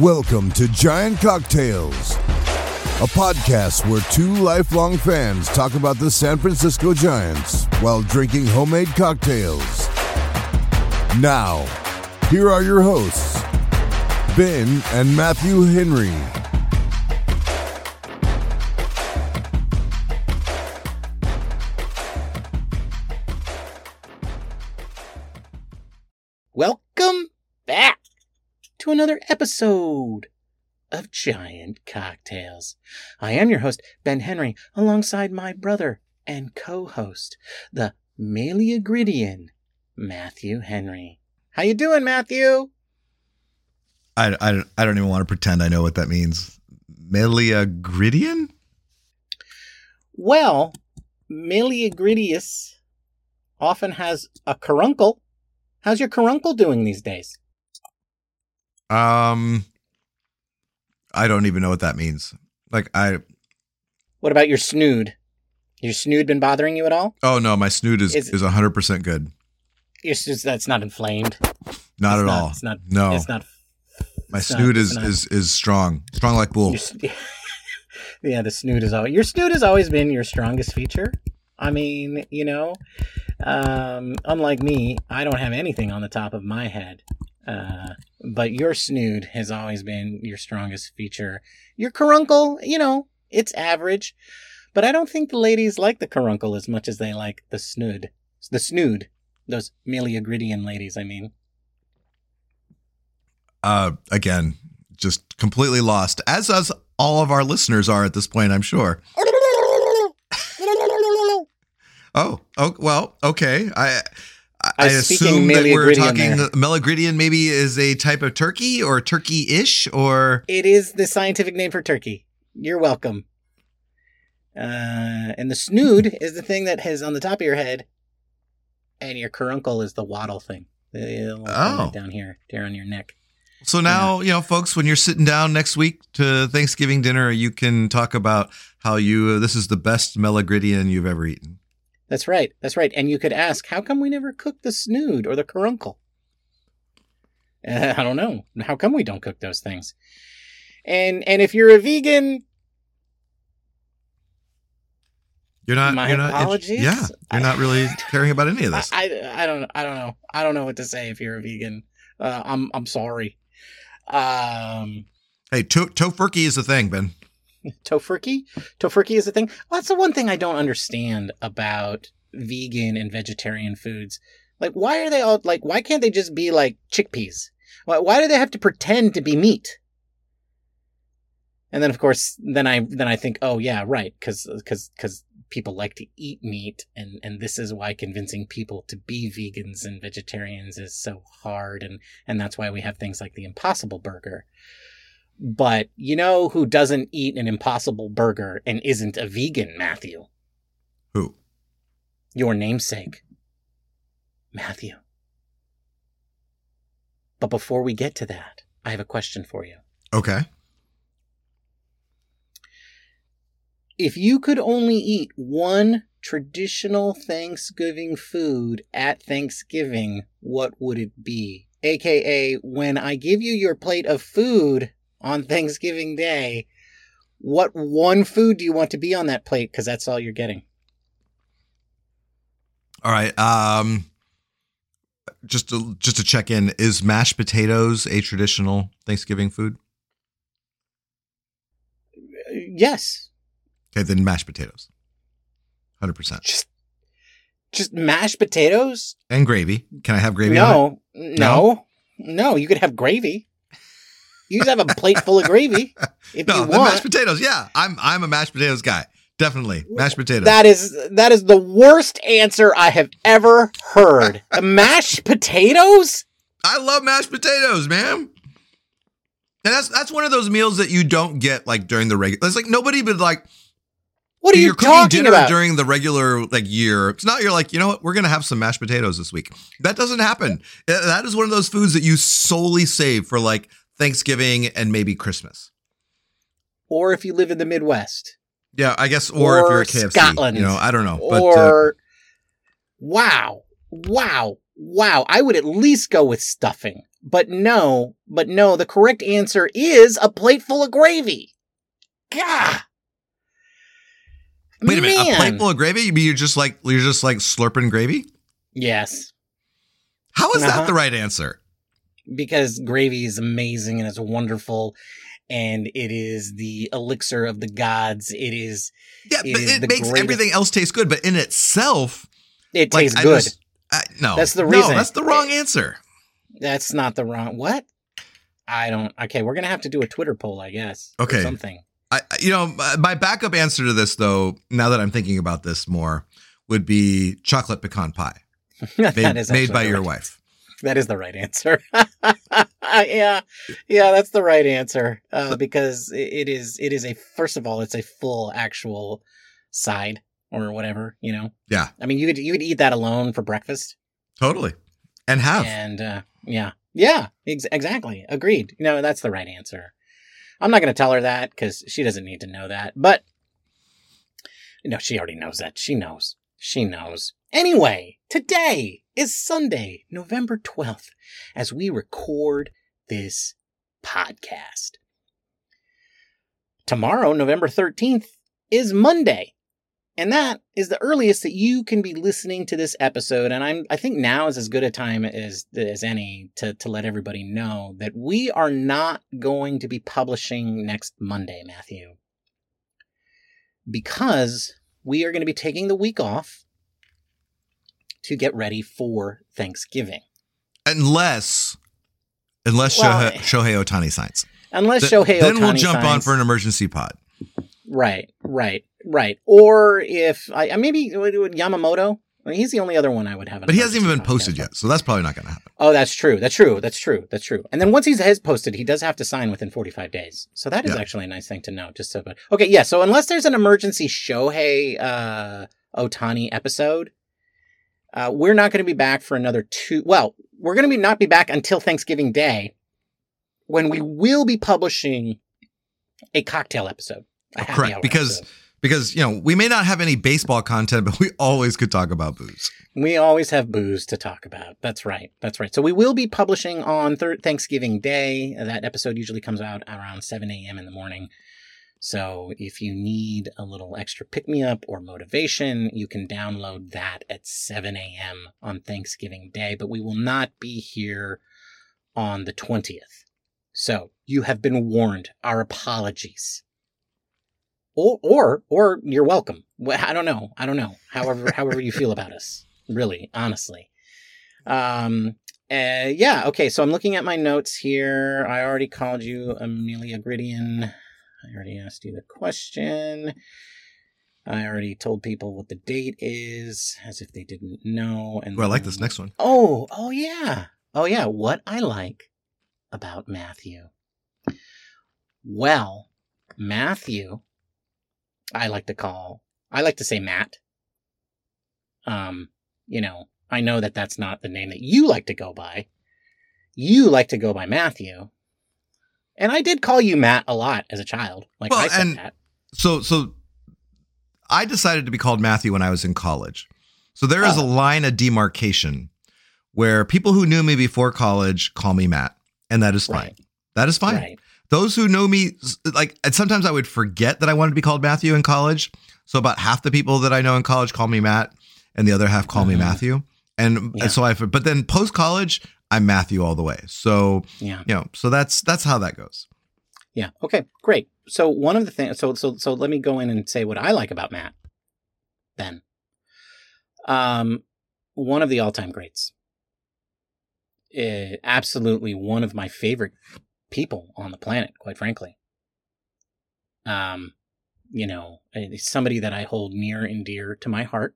Welcome to Giant Cocktails, a podcast where two lifelong fans talk about the San Francisco Giants while drinking homemade cocktails. Now, here are your hosts, Ben and Matthew Henry. Another episode of Giant Cocktails. I am your host, Ben Henry, alongside my brother and co-host, the Meleagridian, Matthew Henry. How you doing, Matthew? I, I, I don't even want to pretend I know what that means. Meleagridian? Well, Meleagridius often has a caruncle. How's your caruncle doing these days? Um, I don't even know what that means. Like I, What about your snood? Your snood been bothering you at all? oh no, my snood is Is- hundred percent good. Your snood's that's not inflamed. Not It's at not- all. It's not. no, It's not. my it's not- is not- is is strong, strong like bull. Yeah, the snood is always your snood has always been your strongest feature. I mean, you know, um, unlike me, I don't have anything on the top of my head. Uh, but your snood has always been your strongest feature. Your caruncle, you know, it's average, but I don't think the ladies like the caruncle as much as they like the snood. The snood. Those Meleagridian ladies, I mean. Uh, again, just completely lost, as us all of our listeners are at this point. I'm sure. Oh, oh, well, okay. I I, I I was speaking assume that we're talking there. Melagridian maybe is a type of turkey or turkey-ish or It is the scientific name for turkey. You're welcome. Uh, and the snood is the thing that is on the top of your head, and your caruncle is the wattle thing. The thing Oh. down here, there on your neck. So now, you know, folks, when you're sitting down next week to Thanksgiving dinner, you can talk about how you this is the best Melagridian you've ever eaten. That's right. That's right. And you could ask, how come we never cook the snood or the caruncle? Uh, I don't know. How come we don't cook those things? And and if you're a vegan, You're not. My you're not. apologies. yeah, you're not really caring about any of I, this. I I don't I don't know. I don't know what to say if you're a vegan. Uh, I'm I'm sorry. Um, hey, to- tofurkey is the thing, Ben. Tofurkey? Tofurkey is a thing? Well, that's the one thing i don't understand about vegan and vegetarian foods. Like why are they all like why can't they just be like chickpeas? Why, why do they have to pretend to be meat? And then of course then i then i think oh yeah right because because because people like to eat meat and and this is why convincing people to be vegans and vegetarians is so hard and and that's why we have things like the impossible burger but you know who doesn't eat an impossible burger and isn't a vegan, Matthew? Who? Your namesake, Matthew. But before we get to that, I have a question for you. Okay. If you could only eat one traditional Thanksgiving food at Thanksgiving, what would it be? AKA, when I give you your plate of food on Thanksgiving Day, what one food do you want to be on that plate? Because that's all you're getting. All right. Um, just to just to check in, is mashed potatoes a traditional Thanksgiving food? Uh, Yes. Okay, then mashed potatoes. Hundred percent. Just, just mashed potatoes? And gravy. Can I have gravy? it? No, no, no. You could have gravy. You could have a plate full of gravy if No, you want. mashed potatoes. Yeah, I'm I'm a mashed potatoes guy. Definitely mashed potatoes. That is that is the worst answer I have ever heard. Mashed potatoes? I love mashed potatoes, man. And that's that's one of those meals that you don't get like during the regular. It's like nobody would like What are you cooking talking dinner about? during the regular like year. It's not you're like you know what we're gonna have some mashed potatoes this week. That doesn't happen. That is one of those foods that you solely save for like Thanksgiving and maybe Christmas. or if you live in the Midwest, Yeah, I guess, or, Or if you're a KFC, Scotland. you know, I don't know, but uh, wow, wow, wow. I would at least go with stuffing, But no, but no, the correct answer is a plate full of gravy. Gah! Wait a minute, a Man. plate full of gravy? You mean you're just like you're just like slurping gravy? Yes, How is Uh-huh. that the right answer? Because gravy is amazing and it's wonderful. And it is the elixir of the gods. It is. Yeah, It but is it makes greatest- everything else taste good. But in itself, It like, tastes I good. just- I- no, That's the No, reason. that's the wrong eh, answer. That's not the wrong. What? I don't. Okay, we're gonna have to do a Twitter poll, I guess. or Okay. something. I, you know, my backup answer to this, though, now that I'm thinking about this more, would be chocolate pecan pie that made, is made by your wife. That is the right answer. yeah, yeah, that's the right answer. Uh, because it, is. It is a. First of all, it's a full actual side or whatever. You know. Yeah, I mean, you could you could eat that alone for breakfast. totally. And have. And uh, yeah, yeah, ex- exactly. Agreed. No, that's the right answer. I'm not going to tell her that because she doesn't need to know that. But no, she already knows that. She knows. She knows. Anyway, today is Sunday, November 12th, as we record this podcast. Tomorrow, November 13th, is Monday. And that is the earliest that you can be listening to this episode. And I'm I think now is as good a time as as any to, to let everybody know that we are not going to be publishing next Monday, Matthew. Because we are going to be taking the week off to get ready for Thanksgiving. unless, unless Well, Shohei, Shohei Ohtani signs. Unless Th- Shohei then we'll jump on for an emergency pod. Right, right, right. Or if I I- maybe would Yamamoto. I mean, he's the only other one I would have. But he hasn't even been posted yet, so that's probably not going to happen. Oh, that's true. That's true. That's true. That's true. And then once he's has posted, he does have to sign within 45 days. So that is Yeah. actually a nice thing to know. Just so, but okay, yeah. So unless there's an emergency Shohei uh, Ohtani episode, uh, we're not going to be back for another two. Well, we're going to be not be back until Thanksgiving Day, when we will be publishing a cocktail episode. a Correct, because- episode. Because, you know, we may not have any baseball content, but we always could talk about booze. We always have booze to talk about. That's right. That's right. So we will be publishing on thir- Thanksgiving Day. That episode usually comes out around 7 a.m. in the morning. So if you need a little extra pick me up or motivation, you can download that at 7 a.m. on Thanksgiving Day. But we will not be here on the 20th. So you have been warned. Our apologies. Or, or, or you're welcome. I don't know. I don't know. However, however you feel about us really honestly um uh, yeah okay so i'm looking at my notes here i already called you a Meleagridian i already asked you the question i already told people what the date is as if they didn't know and Well, I like this next one. oh oh yeah oh yeah what i like about matthew well matthew i like to call i like to say matt um you know, I know that that's not the name that you like to go by. You like to go by Matthew. And I did call you Matt a lot as a child. Like Well, I said and- that. So, so I decided to be called Matthew when I was in college. So there is a Oh. line of demarcation where people who knew me before college call me Matt, and that is fine. Right. That is fine. Right. Those who know me, like, and sometimes I would forget that I wanted to be called Matthew in college. So about half the people that I know in college call me Matt, and the other half call me Mhm. Matthew. And, Yeah. and so I, but then post college, I'm Matthew all the way. So Yeah. you know, so that's that's how that goes. Yeah. Okay. Great. So one of the things. So so so let me go in and say what I like about Matt. Then, um, one of the all-time greats. Eh, absolutely one of my favorite people on the planet. Quite frankly. Um, you know, eh, somebody that I hold near and dear to my heart.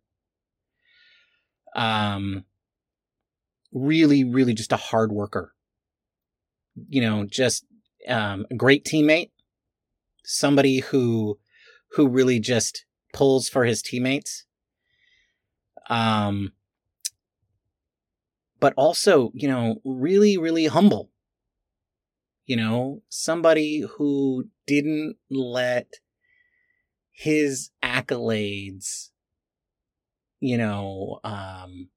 Um, really, really just a hard worker. You know, just um, a great teammate, somebody who who really just pulls for his teammates. Um, but also, you know, really, really humble. You know, somebody who didn't let his accolades, you know, um,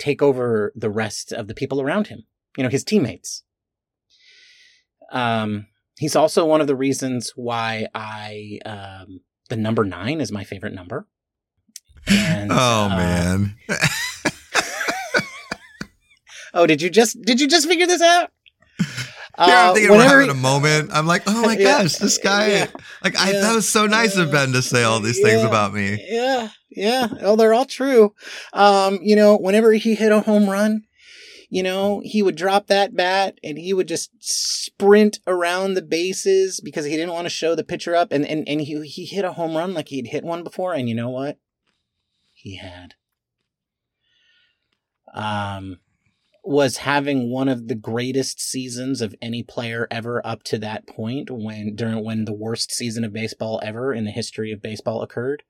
take over the rest of the people around him. You know, his teammates Um, he's also one of the reasons why I um, the number nine is my favorite number. And, oh uh, man. Oh, did you just did you just figure this out? Here I'm Uh, thinking we're whenever having a moment. I'm like, oh my Yeah. gosh, this guy. Yeah. Like, I, Yeah. that was so nice of Ben to say all these things about me. Yeah, yeah. Oh, they're all true. Um, you know, whenever he hit a home run, you know, he would drop that bat and he would just sprint around the bases because he didn't want to show the pitcher up. And and, and he he hit a home run like he'd hit one before, and you know what? He had. Um was having one of the greatest seasons of any player ever up to that point when during when the worst season of baseball ever in the history of baseball occurred.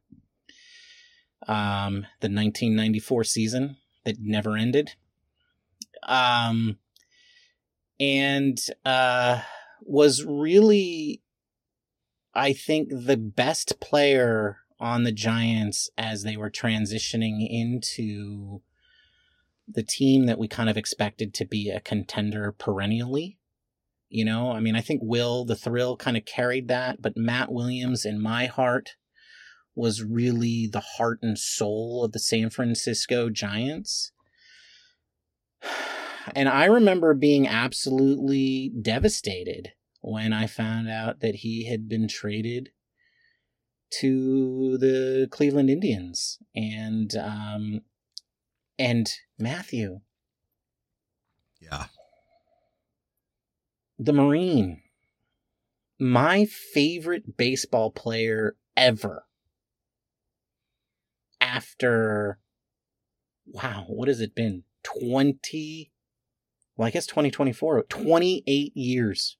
Um, the 1994 season that never ended. Um, and uh, was really, I think, the best player on the Giants as they were transitioning into the team that we kind of expected to be a contender perennially. You know, I mean, I think Will the Thrill kind of carried that, but Matt Williams, in my heart, was really the heart and soul of the San Francisco Giants. And I remember being absolutely devastated when I found out that he had been traded to the Cleveland Indians. And um, and Matthew, Yeah. the Marine, my favorite baseball player ever. After, wow, what has it been? 20, well, I guess 2024, 28 years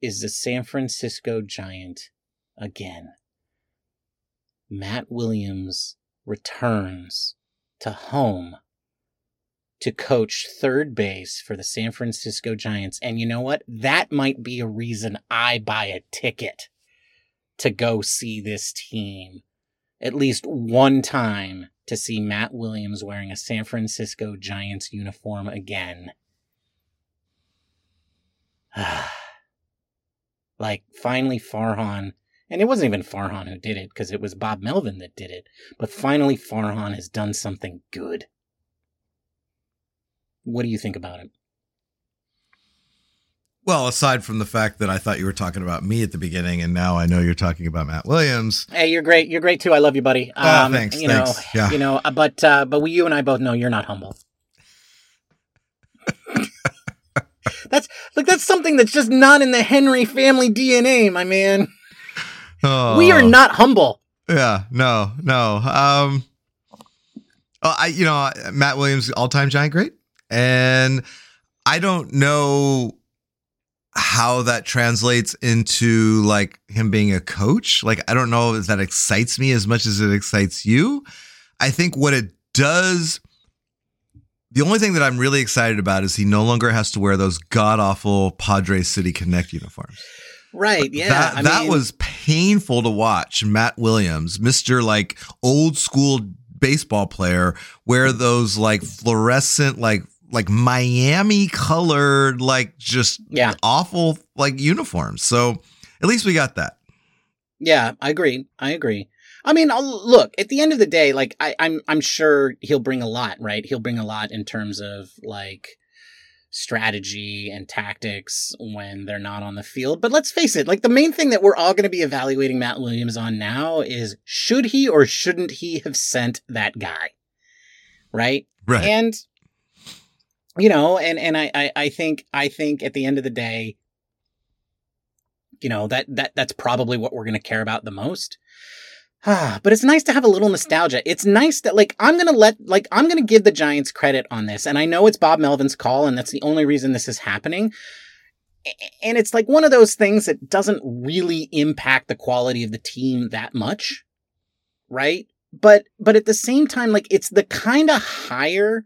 is the San Francisco Giant again. Matt Williams returns to home to coach third base for the San Francisco Giants. And you know what? That might be a reason I buy a ticket to go see this team at least one time to see Matt Williams wearing a San Francisco Giants uniform again. like, finally, Farhan. And it wasn't even Farhan who did it because it was Bob Melvin that did it. But finally, Farhan has done something good. What do you think about it? Well, aside from the fact that I thought you were talking about me at the beginning, and now I know you're talking about Matt Williams. Hey, you're great. You're great too. I love you, buddy. Oh, thanks, You thanks. know, Yeah. you know, uh, but uh, but we, you and I both know you're not humble. that's like That's something that's just not in the Henry family DNA, my man. Oh, We are not humble. Yeah, no, no. Um, oh, I, you know, Matt Williams, all-time Giant great, and I don't know how that translates into like him being a coach. Like, I don't know if that excites me as much as it excites you. I think what it does. The only thing that I'm really excited about is he no longer has to wear those god awful Padres City Connect uniforms. Right? Yeah. that I that mean, was painful to watch. Matt Williams, Mister like old school baseball player, wear those like fluorescent like like Miami colored like just Yeah. awful like uniforms. So at least we got that. Yeah, I agree. I agree. I mean, I'll, look at the end of the day, like I, I'm, I'm sure he'll bring a lot, right? He'll bring a lot in terms of like strategy and tactics when they're not on the field. But let's face it, like the main thing that we're all going to be evaluating Matt Williams on now is should he or shouldn't he have sent that guy, right? Right. And you know, and and I, I I think I think at the end of the day, you know that that that's probably what we're going to care about the most. Ah, but it's nice to have a little nostalgia. It's nice that like I'm gonna let like I'm gonna give the Giants credit on this, and I know it's Bob Melvin's call, and that's the only reason this is happening. And it's like one of those things that doesn't really impact the quality of the team that much, right? But but at the same time, like it's the kind of hire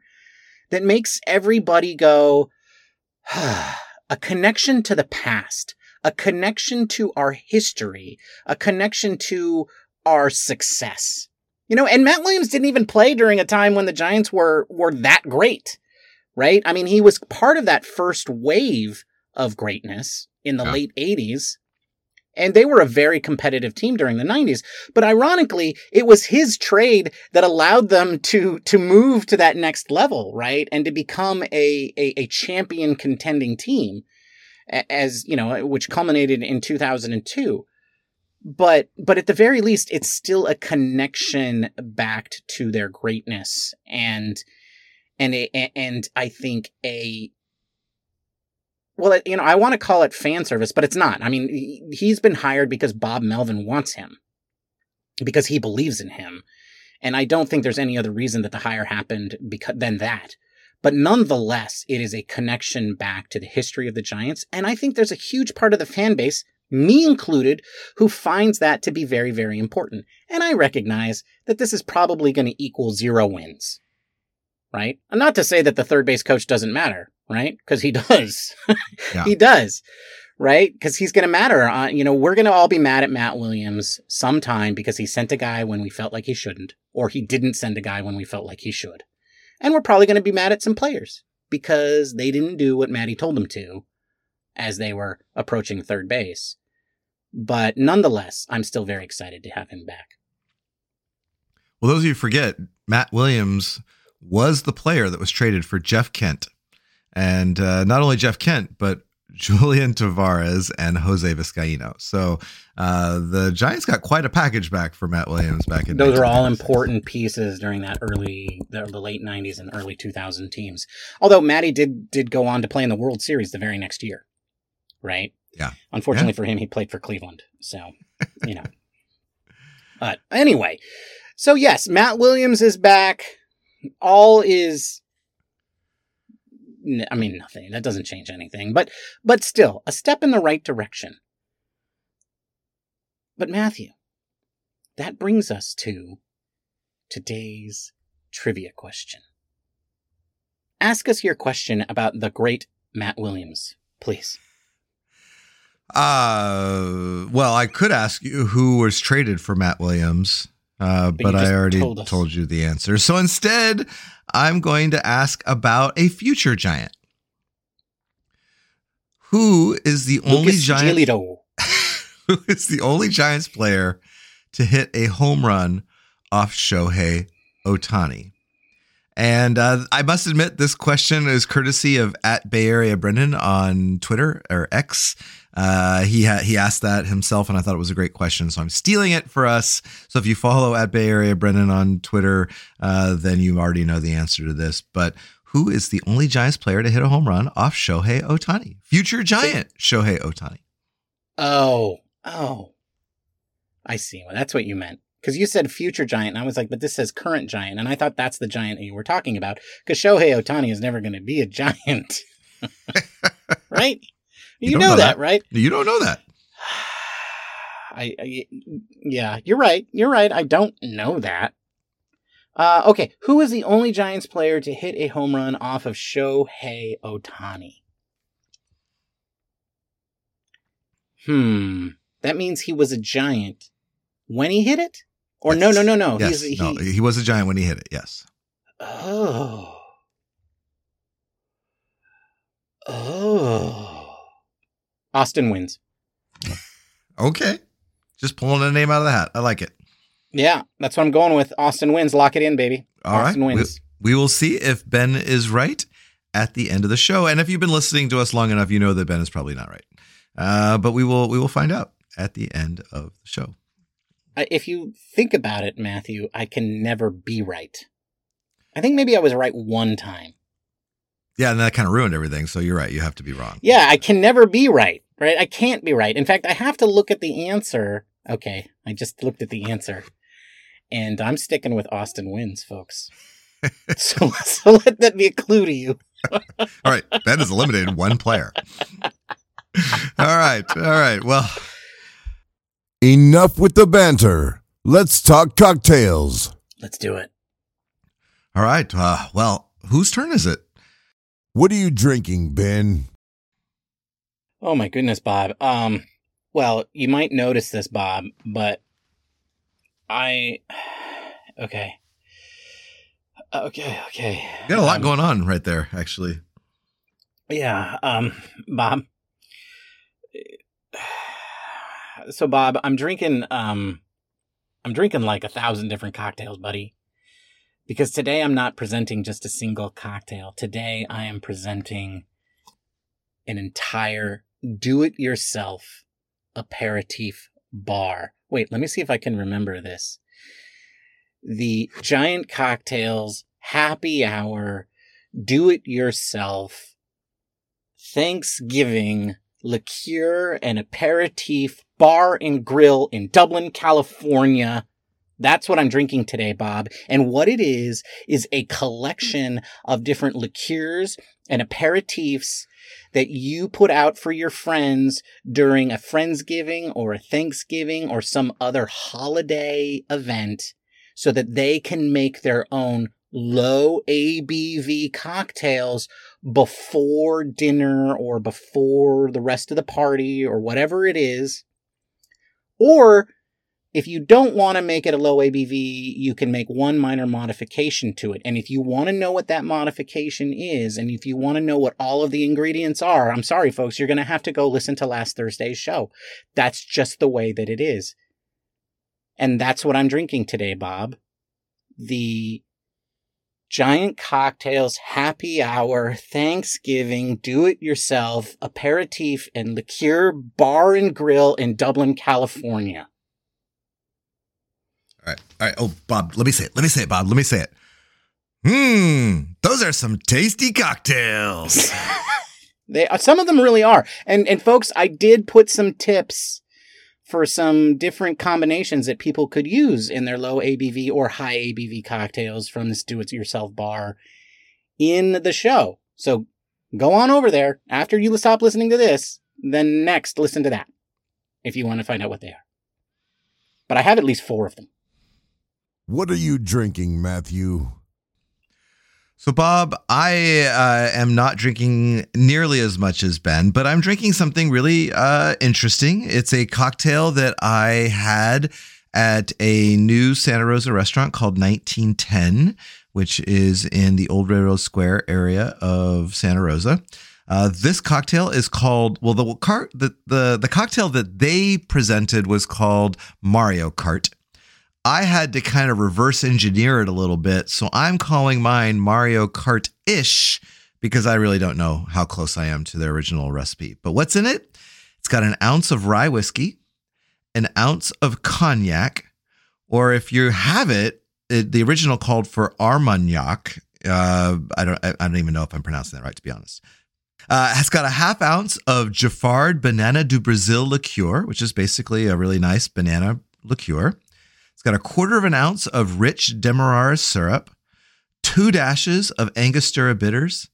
that makes everybody go, a connection to the past, a connection to our history, a connection to our success. You know, and Matt Williams didn't even play during a time when the Giants were were that great. right? I mean, he was part of that first wave of greatness in the Yeah. late 80s. And they were a very competitive team during the 90s. But ironically, it was his trade that allowed them to to move to that next level, right? And to become a a, a champion contending team as, you know, which culminated in 2002 but but at the very least it's still a connection back to their greatness and and and I think a well uh, you know I want to call it fan service but it's not. I mean he- he's been hired because Bob Melvin wants him because he believes in him. And I don't think there's any other reason that the hire happened because than that. But nonetheless it is a connection back to the history of the Giants and I think there's a huge part of the fan base me included who finds that to be very, very important. And I recognize that this is probably going to equal zero wins, right? And not to say that the third base coach doesn't matter, right? Because he does. Yeah. He does, right? Because he's going to matter. Uh, you know, we're going to all be mad at Matt Williams sometime because he sent a guy when we felt like he shouldn't, or he didn't send a guy when we felt like he should. And we're probably going to be mad at some players because they didn't do what Matty told them to as they were approaching third base. But nonetheless, I'm still very excited to have him back. Well, those of you forget, Matt Williams was the player that was traded for Jeff Kent. And uh, not only Jeff Kent, but Julian Tavarez and Jose Vizcaino. So uh, the Giants got quite a package back for Matt Williams back in Those are all important pieces during that early, the, the late '90s and early 2000 teams. Although Matty did did go on to play in the World Series the very next year, right? Yeah. Unfortunately for him, he played for Cleveland, so you know. But anyway, so yes, Matt Williams is back. All is. I mean, nothing. That doesn't change anything, but but still, a step in the right direction. But Matthew, that brings us to today's trivia question. Ask us your question about the great Matt Williams, please. Uh, well, I could ask you who was traded for Matt Williams, uh, But but, I already told told, you the answer. So instead, I'm going to ask about a future giant. Who is the only giant? Who is the only Giants player to hit a home run off Shohei Ohtani? And uh, I must admit, this question is courtesy of at Bay Area Brendan on Twitter or X. Uh, he ha- he asked that himself, and I thought it was a great question, so I'm stealing it for us. So if you follow at Bay Area Brendan on Twitter, uh, then you already know the answer to this. But who is the only Giants player to hit a home run off Shohei Ohtani? Future Giant Shohei Ohtani. Oh, oh. I see. Well, that's what you meant. Because you said future giant, and I was like, but this says current giant. And I thought that's the giant you were talking about. Because Shohei Ohtani is never going to be a giant. right? You, You know, know that, that. right? You don't know that. I, I yeah, you're right. You're right. I don't know that. Uh, okay, who is the only Giants player to hit a home run off of Shohei Ohtani? Hmm, that means he was a Giant when he hit it, or no, no, no, no. Yes, He's, no, he, he was a giant when he hit it. Yes. oh, oh. Austin Wynns. Okay. Just pulling a name out of the hat. I like it. Yeah, that's what I'm going with. Austin Wynns. Lock it in, baby. All right. Austin We- Wynns. We, will see if Ben is right at the end of the show. And if you've been listening to us long enough, you know that Ben is probably not right. Uh, but we will we will find out at the end of the show. If you think about it, Matthew, I can never be right. I think maybe I was right one time. Yeah, and that kind of ruined everything. So you're right. You have to be wrong. Yeah, I can never be right, right? I can't be right. In fact, I have to look at the answer. Okay, I just looked at the answer. And I'm sticking with Austin Wynns, folks. so, so let that be a clue to you. All right. Ben has eliminated one player. All right. All right. Well, Enough with the banter. Let's talk cocktails. Let's do it. all right. Uh, well, whose turn is it? What are you drinking, Ben? Oh my goodness, Bob. Um, well, you might notice this, Bob, but I, okay. Okay, okay. You got a lot Um, going on right there, actually. Yeah, um, Bob. So, Bob, I'm drinking, um, I'm drinking like a thousand different cocktails, buddy. Because today I'm not presenting just a single cocktail. Today I am presenting an entire do-it-yourself aperitif bar. Wait, let me see if I can remember this. The Giant Cocktails Happy Hour Do-It-Yourself Thanksgiving liqueur and aperitif bar and grill in Dublin, California. That's what I'm drinking today, Bob. And what it is, is a collection of different liqueurs and aperitifs that you put out for your friends during a Friendsgiving or a Thanksgiving or some other holiday event so that they can make their own low ABV cocktails before dinner or before the rest of the party or whatever it is. Or if you don't want to make it a low ABV, you can make one minor modification to it. And if you want to know what that modification is, and if you want to know what all of the ingredients are, I'm sorry, folks, you're going to have to go listen to last Thursday's show. That's just the way that it is. And that's what I'm drinking today, Bob. The Giant Cocktails Happy Hour Thanksgiving Do It Yourself Aperitif and Liqueur Bar and Grill in Dublin, California. All right. All right. Oh, Bob, let me say it. Let me say it, Bob. Let me say it. Hmm. Those are some tasty cocktails. They uh, some of them really are. And and folks, I did put some tips for some different combinations that people could use in their low ABV or high ABV cocktails from this do it yourself bar in the show. So go on over there after you stop listening to this, then next listen to that if you want to find out what they are. But I have at least 4 of them. What are you drinking, Matthew? So, Bob, I uh, am not drinking nearly as much as Ben, but I'm drinking something really uh, interesting. It's a cocktail that I had at a new Santa Rosa restaurant called 1910, which is in the Old Railroad Square area of Santa Rosa. Uh, this cocktail is called well the car the, the the cocktail that they presented was called Mario Kart. I had to kind of reverse engineer it a little bit. So I'm calling mine Mario Kart ish because I really don't know how close I am to the original recipe. But what's in it? It's got an ounce of rye whiskey, an ounce of cognac, or if you have it, it the original called for Armagnac. Uh, I don't, I don't even know if I'm pronouncing that right, to be honest. Uh, has got a half ounce of Giffard Banana du Brazil liqueur, which is basically a really nice banana liqueur. Got a quarter of an ounce of rich Demerara syrup, two dashes of Angostura bitters,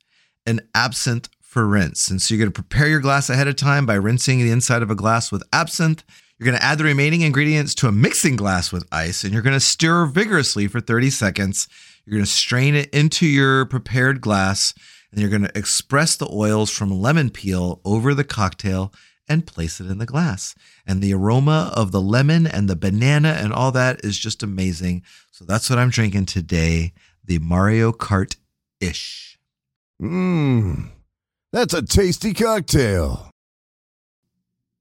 and absinthe for rinse. And so you're going to prepare your glass ahead of time by rinsing the inside of a glass with absinthe. You're going to add the remaining ingredients to a mixing glass with ice, and you're going to stir vigorously for 30 seconds. You're going to strain it into your prepared glass, and you're going to express the oils from lemon peel over the cocktail and place it in the glass. And the aroma of the lemon and the banana and all that is just amazing. So that's what I'm drinking today the Mario Kart ish. Mmm, that's a tasty cocktail.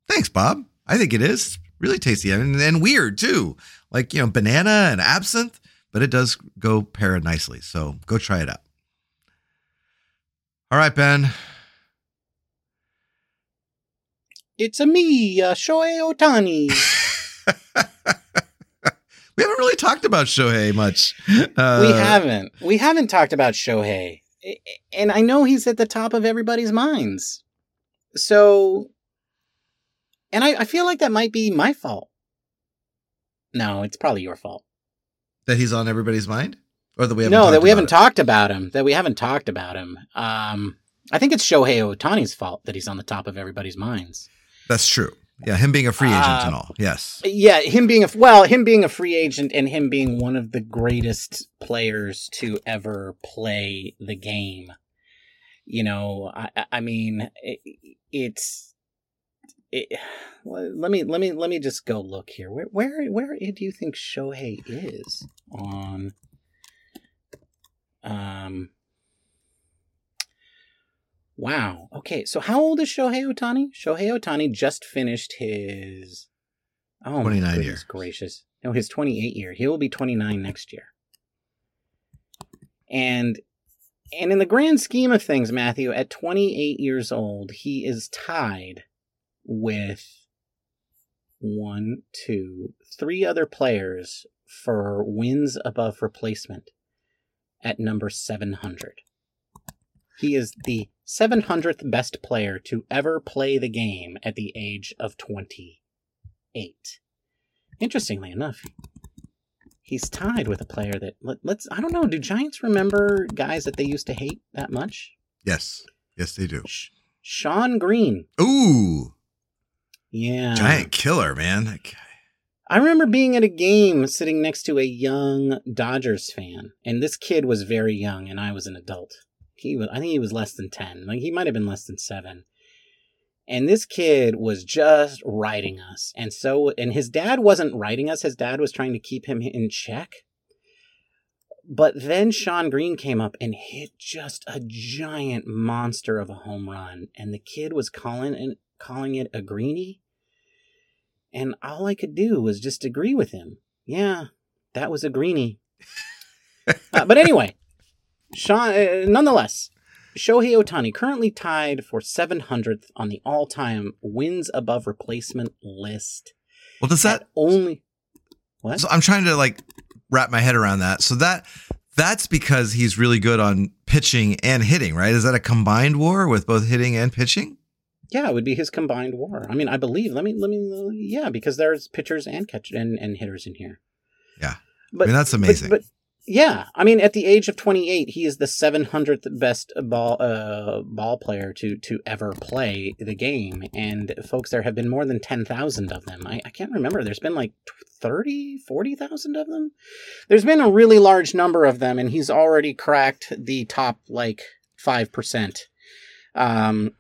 Thanks, Bob. I think it is really tasty and, and weird too. Like, you know, banana and absinthe, but it does go pair nicely. So go try it out. All right, Ben. It's a me, uh, Shohei Ohtani. we haven't really talked about Shohei much. Uh, we haven't. We haven't talked about Shohei. And I know he's at the top of everybody's minds. So, and I, I feel like that might be my fault. No, it's probably your fault. that he's on everybody's mind, or that we haven't no, that we haven't talked about him. That we haven't talked about him. Um, I think it's Shohei Ohtani's fault that he's on the top of everybody's minds. That's true. Yeah, him being a free agent Uh, and all. Yes. Yeah, him being a well, him being a free agent and him being one of the greatest players to ever play the game. You know, I, I- mean, it, it's. It, let me let me let me just go look here. Where where where do you think Shohei is on Um, wow. Okay, so how old is Shohei Ohtani? Shohei Ohtani just finished his oh 29 years. gracious. No, his 28 year. He will be 29 next year. And and in the grand scheme of things, Matthew, at 28 years old, he is tied with one, two, three other players for wins above replacement at number 700. He is the 700th best player to ever play the game at the age of 28. Interestingly enough, he's tied with a player that let, let's I don't know, do Giants remember guys that they used to hate that much? Yes. Yes, they do. Sh- Shawn Green. Ooh, Yeah. giant killer, man. I remember being at a game sitting next to a young Dodgers fan, and this kid was very young, and I was an adult. He was, I think he was less than 10. Like, he might have been less than seven. And this kid was just riding us. And so, and his dad wasn't riding us, his dad was trying to keep him in check. But then Shawn Green came up and hit just a giant monster of a home run, and the kid was calling and calling it a greenie. And all I could do was just agree with him. Yeah, that was a greenie. Uh, but anyway, Shawn, uh, nonetheless, Shohei Ohtani currently tied for 700th on the all-time wins above replacement list. Well, does that? Only what? So I'm trying to like wrap my head around that. So that that's because he's really good on pitching and hitting, right? Is that a combined war with both hitting and pitching? Yeah, it would be his combined war. I mean, I believe. Let me, let me. Yeah, because there's pitchers and catch and, and hitters in here. Yeah. but I mean, that's but- amazing. But, yeah, I mean, at the age of 28, he is the 700th best ball uh, ball player to to ever play the game. And folks, there have been more than 10,000 of them. I, I can't remember. There's been like 30, 40,000 of them. There's been a really large number of them, and he's already cracked the top like five percent. Um,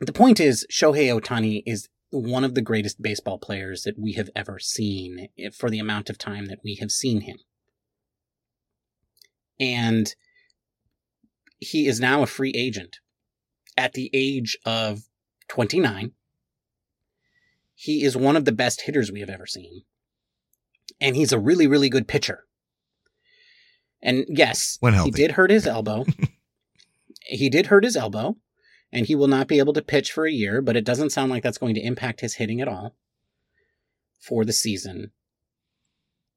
the point is, Shohei Ohtani is one of the greatest baseball players that we have ever seen eh, for the amount of time that we have seen him. And he is now a free agent at the age of 29. He is one of the best hitters we have ever seen. And he's a really, really good pitcher. And yes, When he did hurt his elbow. he did hurt his elbow, and he will not be able to pitch for a year, but it doesn't sound like that's going to impact his hitting at all for the season.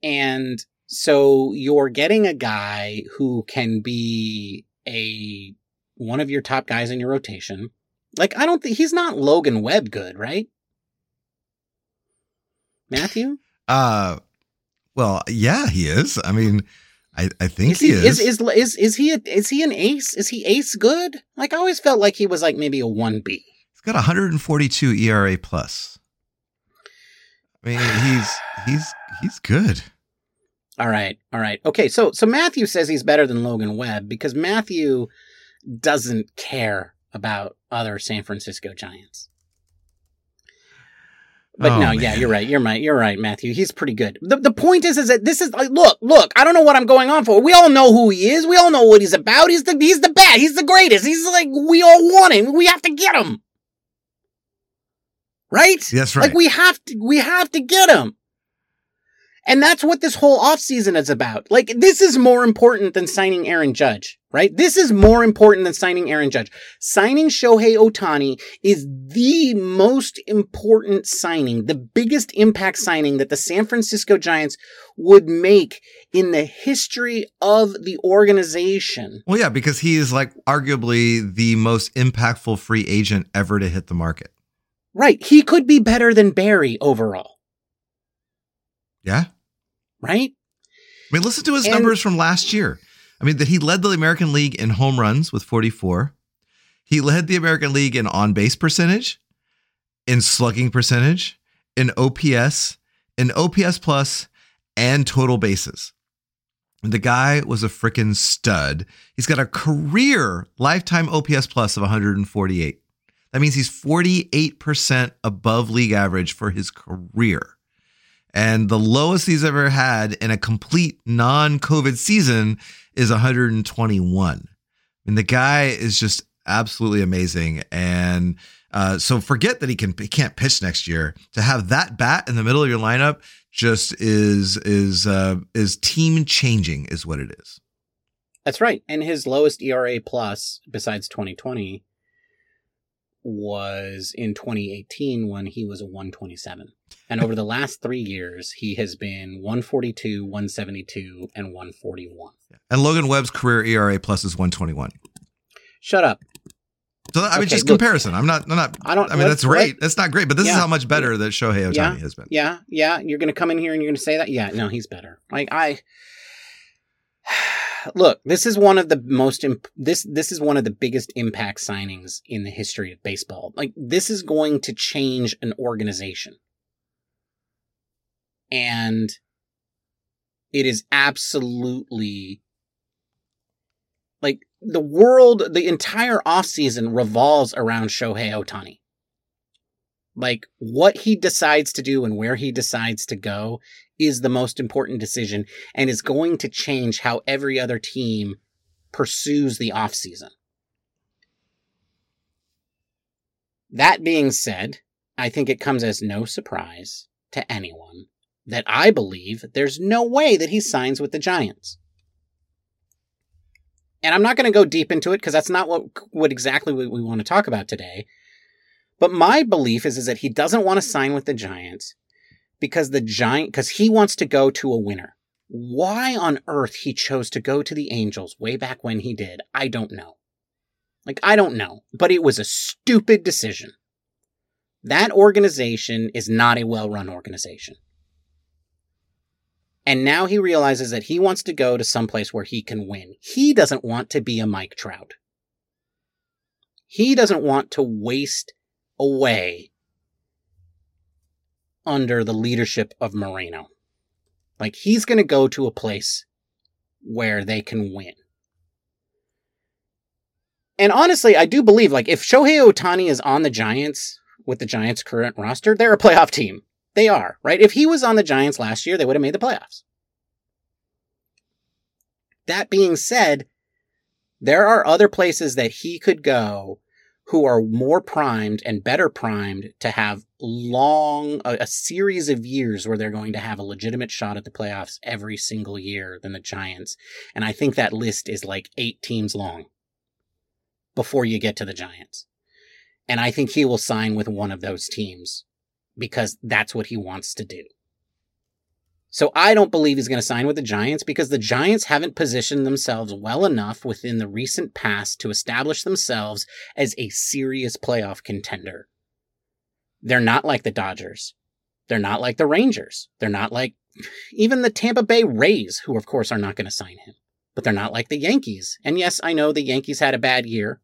And so you're getting a guy who can be a one of your top guys in your rotation. Like I don't think he's not Logan Webb good, right? Matthew? Uh, well, yeah, he is. I mean, I, I think Is he, he is. is is is is he a, is he an ace? Is he ace good? Like I always felt like he was like maybe a one B. He's got 142 ERA plus. I mean, he's he's he's good. All right, all right, okay. So so Matthew says he's better than Logan Webb because Matthew doesn't care about other San Francisco Giants. But Oh, no, yeah, you're right. You're right. You're right, Matthew. He's pretty good. The, the point is, is that this is like, look, look. I don't know what I'm going on for. We all know who he is. We all know what he's about. He's the he's the best. He's the greatest. He's like we all want him. We have to get him, right? That's right. Like we have to, we have to get him. And that's what this whole offseason is about. Like, this is more important than signing Aaron Judge, right? This is more important than signing Aaron Judge. Signing Shohei Ohtani is the most important signing, the biggest impact signing that the San Francisco Giants would make in the history of the organization. well, yeah, because he is like arguably the most impactful free agent ever to hit the market. Right. He could be better than Barry overall, Yeah. right? I mean, listen to his And- numbers from last year. I mean, that he led the American League in home runs with 44. He led the American League in on base percentage, in slugging percentage, in OPS, in OPS plus, and total bases. The guy was a freaking stud. He's got a career lifetime OPS plus of 148. That means he's 48% above league average for his career. And the lowest he's ever had in a complete non COVID season is 121. I mean, the guy is just absolutely amazing. And uh, so forget that he can he can't pitch next year. To have that bat in the middle of your lineup just is is uh, is team changing, is what it is. That's right. And his lowest ERA plus besides 2020 was in 2018 when he was a 127. And over the last three years, he has been 142, 172, and 141. And Logan Webb's career ERA plus is 121. Shut up. So I mean, okay, just look, comparison. I'm not. I'm not. I don't. I mean, that's great. That's not great, but this yeah. is how much better that Shohei Ohtani yeah. has been. Yeah, yeah. You're going to come in here and you're going to say that. Yeah, no, he's better. Like I look, this is one of the most imp- this this is one of the biggest impact signings in the history of baseball. Like this is going to change an organization. And it is absolutely like the world, the entire offseason revolves around Shohei Ohtani. Like what he decides to do and where he decides to go is the most important decision and is going to change how every other team pursues the offseason. That being said, I think it comes as no surprise to anyone that I believe there's no way that he signs with the Giants. And I'm not going to go deep into it because that's not what, what exactly we, we want to talk about today. But my belief is, is that he doesn't want to sign with the Giants because the Giant, because he wants to go to a winner. Why on earth he chose to go to the Angels way back when he did, I don't know. Like, I don't know, but it was a stupid decision. That organization is not a well run organization. And now he realizes that he wants to go to someplace where he can win. He doesn't want to be a Mike Trout. He doesn't want to waste away under the leadership of Moreno. Like he's going to go to a place where they can win. And honestly, I do believe like if Shohei Ohtani is on the Giants with the Giants' current roster, they're a playoff team. They are, right? If he was on the Giants last year, they would have made the playoffs. That being said, there are other places that he could go who are more primed and better primed to have long, a, a, series of years where they're going to have a legitimate shot at the playoffs every single year than the Giants. And I think that list is like eight teams long before you get to the Giants. And I think he will sign with one of those teams because that's what he wants to do. So I don't believe he's going to sign with the Giants because the Giants haven't positioned themselves well enough within the recent past to establish themselves as a serious playoff contender. They're not like the Dodgers. They're not like the Rangers. They're not like even the Tampa Bay Rays, who of course are not going to sign him. But they're not like the Yankees. And yes, I know the Yankees had a bad year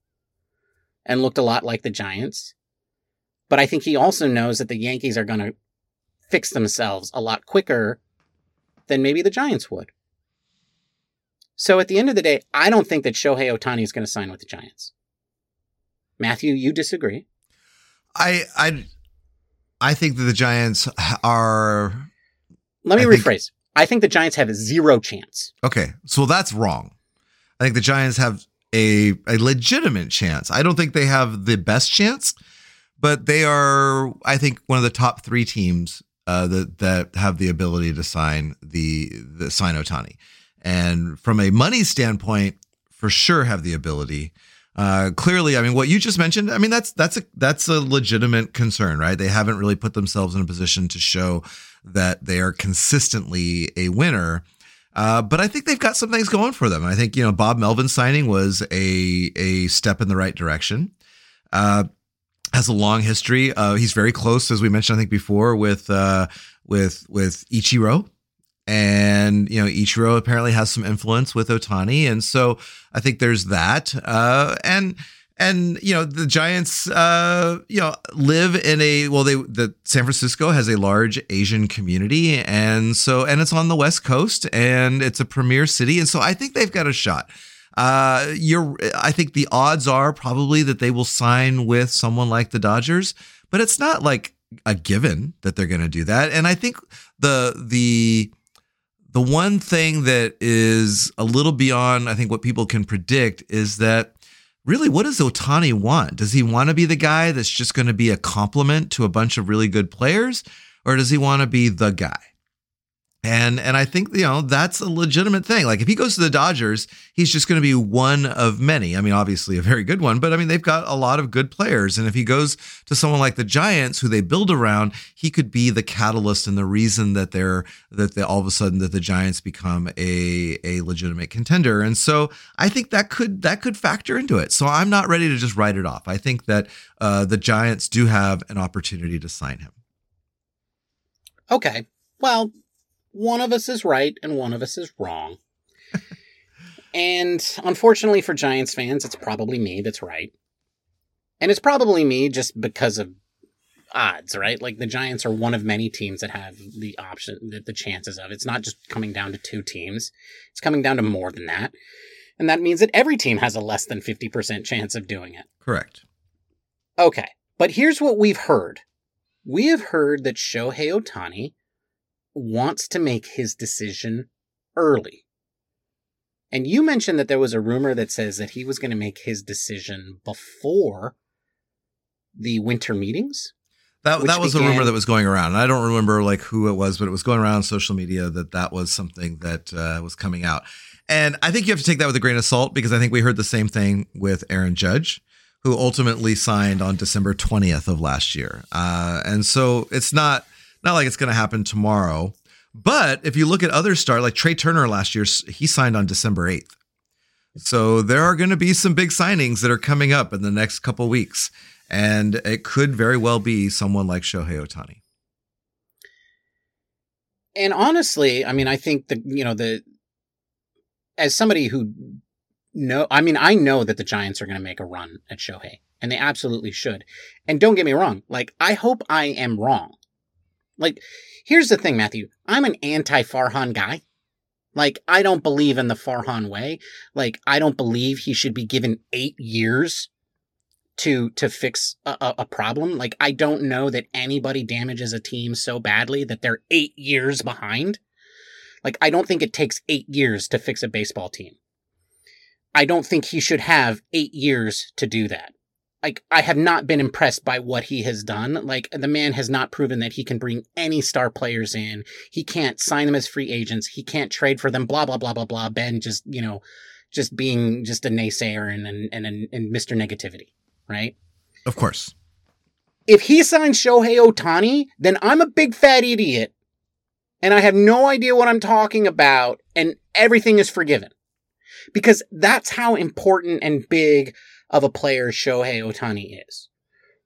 and looked a lot like the Giants. But I think he also knows that the Yankees are going to fix themselves a lot quicker than maybe the Giants would. So at the end of the day, I don't think that Shohei Ohtani is going to sign with the Giants. Matthew, you disagree? I I I think that the Giants are. Let me I rephrase. Think, I think the Giants have zero chance. Okay, so that's wrong. I think the Giants have a a legitimate chance. I don't think they have the best chance, but they are. I think one of the top three teams uh, that that have the ability to sign the the sign Ohtani, and from a money standpoint, for sure have the ability. Uh, clearly, I mean, what you just mentioned, I mean, that's that's a that's a legitimate concern, right? They haven't really put themselves in a position to show that they are consistently a winner. Uh, but I think they've got some things going for them. I think you know Bob Melvin signing was a a step in the right direction. Uh, has a long history. Uh, he's very close, as we mentioned, I think before, with uh, with with Ichiro, and you know Ichiro apparently has some influence with Ohtani, and so I think there's that. Uh, and and you know the Giants, uh, you know, live in a well, they the San Francisco has a large Asian community, and so and it's on the West Coast, and it's a premier city, and so I think they've got a shot. Uh, you're, I think the odds are probably that they will sign with someone like the Dodgers, but it's not like a given that they're going to do that. And I think the the the one thing that is a little beyond I think what people can predict is that really what does Ohtani want? Does he want to be the guy that's just going to be a complement to a bunch of really good players or does he want to be the guy? And and I think you know that's a legitimate thing. Like if he goes to the Dodgers, he's just going to be one of many. I mean, obviously a very good one, but I mean they've got a lot of good players. And if he goes to someone like the Giants, who they build around, he could be the catalyst and the reason that they're that they all of a sudden that the Giants become a a legitimate contender. And so I think that could that could factor into it. So I'm not ready to just write it off. I think that uh, the Giants do have an opportunity to sign him. Okay. Well, one of us is right and one of us is wrong. and unfortunately for Giants fans, it's probably me that's right. And it's probably me just because of odds, right? Like the Giants are one of many teams that have the option, the, the chances of. It's not just coming down to two teams, it's coming down to more than that. And that means that every team has a less than 50% chance of doing it. Correct. Okay. But here's what we've heard we have heard that Shohei Ohtani wants to make his decision early. And you mentioned that there was a rumor that says that he was going to make his decision before the winter meetings. That that was began... a rumor that was going around. I don't remember like who it was, but it was going around on social media that that was something that uh, was coming out. And I think you have to take that with a grain of salt because I think we heard the same thing with Aaron Judge, who ultimately signed on December 20th of last year. Uh, and so it's not not like it's going to happen tomorrow. But if you look at other stars, like Trea Turner last year, he signed on December 8th. So there are going to be some big signings that are coming up in the next couple weeks. And it could very well be someone like Shohei Ohtani. And honestly, I mean, I think the, you know, the, as somebody who know, I mean, I know that the Giants are going to make a run at Shohei and they absolutely should. And don't get me wrong, like, I hope I am wrong. Like, here's the thing, Matthew. I'm an anti Farhan guy. Like, I don't believe in the Farhan way. Like, I don't believe he should be given eight years to to fix a, a, problem. Like, I don't know that anybody damages a team so badly that they're eight years behind. Like, I don't think it takes eight years to fix a baseball team. I don't think he should have eight years to do that like I have not been impressed by what he has done. Like the man has not proven that he can bring any star players in. He can't sign them as free agents. He can't trade for them. Blah blah blah blah blah. Ben just you know, just being just a naysayer and and and, and Mr. Negativity, right? Of course. If he signs Shohei Ohtani, then I'm a big fat idiot, and I have no idea what I'm talking about, and everything is forgiven, because that's how important and big of a player Shohei Ohtani is.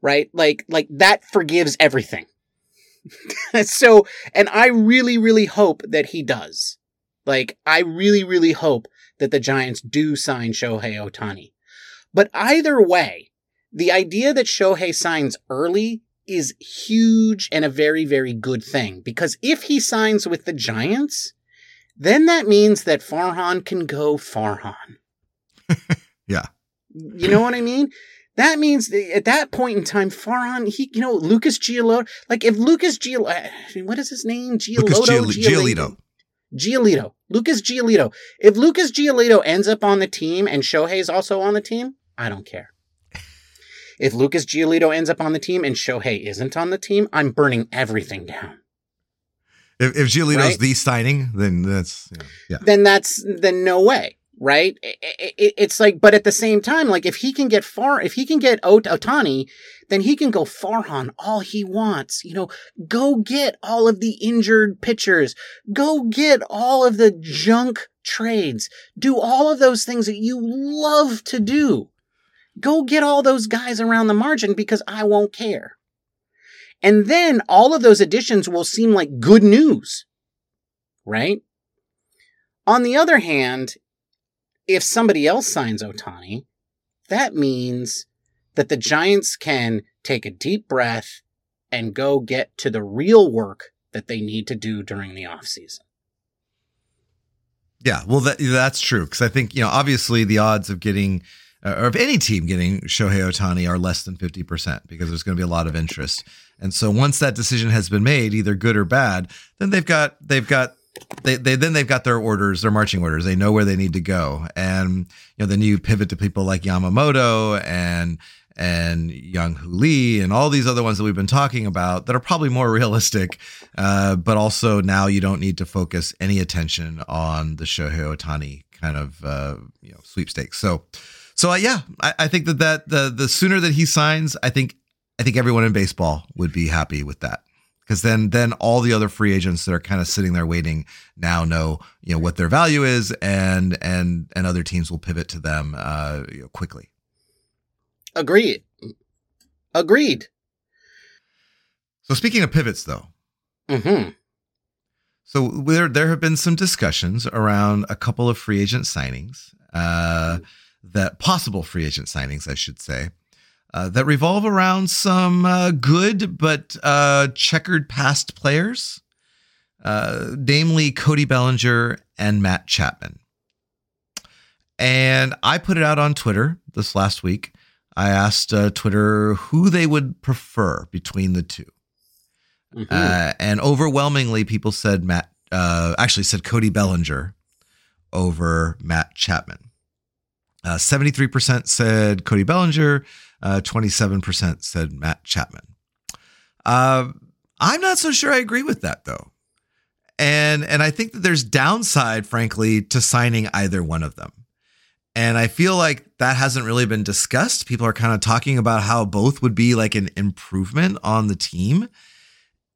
Right? Like, like that forgives everything. so, and I really, really hope that he does. Like, I really, really hope that the Giants do sign Shohei Ohtani. But either way, the idea that Shohei signs early is huge and a very, very good thing. Because if he signs with the Giants, then that means that Farhan can go Farhan. yeah. You know what I mean? That means at that point in time, Farhan, he, you know, Lucas Giolito, like if Lucas Giolito, what is his name? Giolito? Giolito. Giolito. Lucas Giolito. If Lucas Giolito ends up on the team and Shohei's also on the team, I don't care. If Lucas Giolito ends up on the team and Shohei isn't on the team, I'm burning everything down. If, if Giolito's right? the signing, then that's you know, yeah. Then that's then no way right? It's like, but at the same time, like if he can get far, if he can get Ot- Ohtani, then he can go Farhan all he wants. You know, go get all of the injured pitchers. Go get all of the junk trades. Do all of those things that you love to do. Go get all those guys around the margin because I won't care. And then all of those additions will seem like good news, right? On the other hand, if somebody else signs Ohtani, that means that the Giants can take a deep breath and go get to the real work that they need to do during the offseason. Yeah, well, that that's true because I think you know obviously the odds of getting uh, or if any team getting Shohei Ohtani are less than 50% because there's going to be a lot of interest. And so once that decision has been made, either good or bad, then they've got they've got they, they then they've got their orders, their marching orders. They know where they need to go. And you know, then you pivot to people like Yamamoto and and Jung Hoo Lee and all these other ones that we've been talking about that are probably more realistic, uh, but also now you don't need to focus any attention on the Shohei Ohtani kind of uh, you know sweepstakes. So, so uh, yeah, I, I think that that the the sooner that he signs, I think I think everyone in baseball would be happy with that because then then all the other free agents that are kind of sitting there waiting now know you know what their value is and and and other teams will pivot to them uh, you know, quickly. Agreed. Agreed. So speaking of pivots, though, hmm so there there have been some discussions around a couple of free agent signings, uh, that possible free agent signings, I should say, uh, that revolve around some uh, good but uh, checkered past players, uh, namely Cody Bellinger and Matt Chapman. And I put it out on Twitter this last week. I asked uh, Twitter who they would prefer between the 2 hmm uh, and overwhelmingly, people said Matt, uh, actually said Cody Bellinger over Matt Chapman. Uh, 73% said Cody Bellinger, uh, 27% said Matt Chapman. Uh, I'm not so sure I agree with that though. And and I think that there's downside, frankly, to signing either one of them. And I feel like that hasn't really been discussed. People are kind of talking about how both would be like an improvement on the team.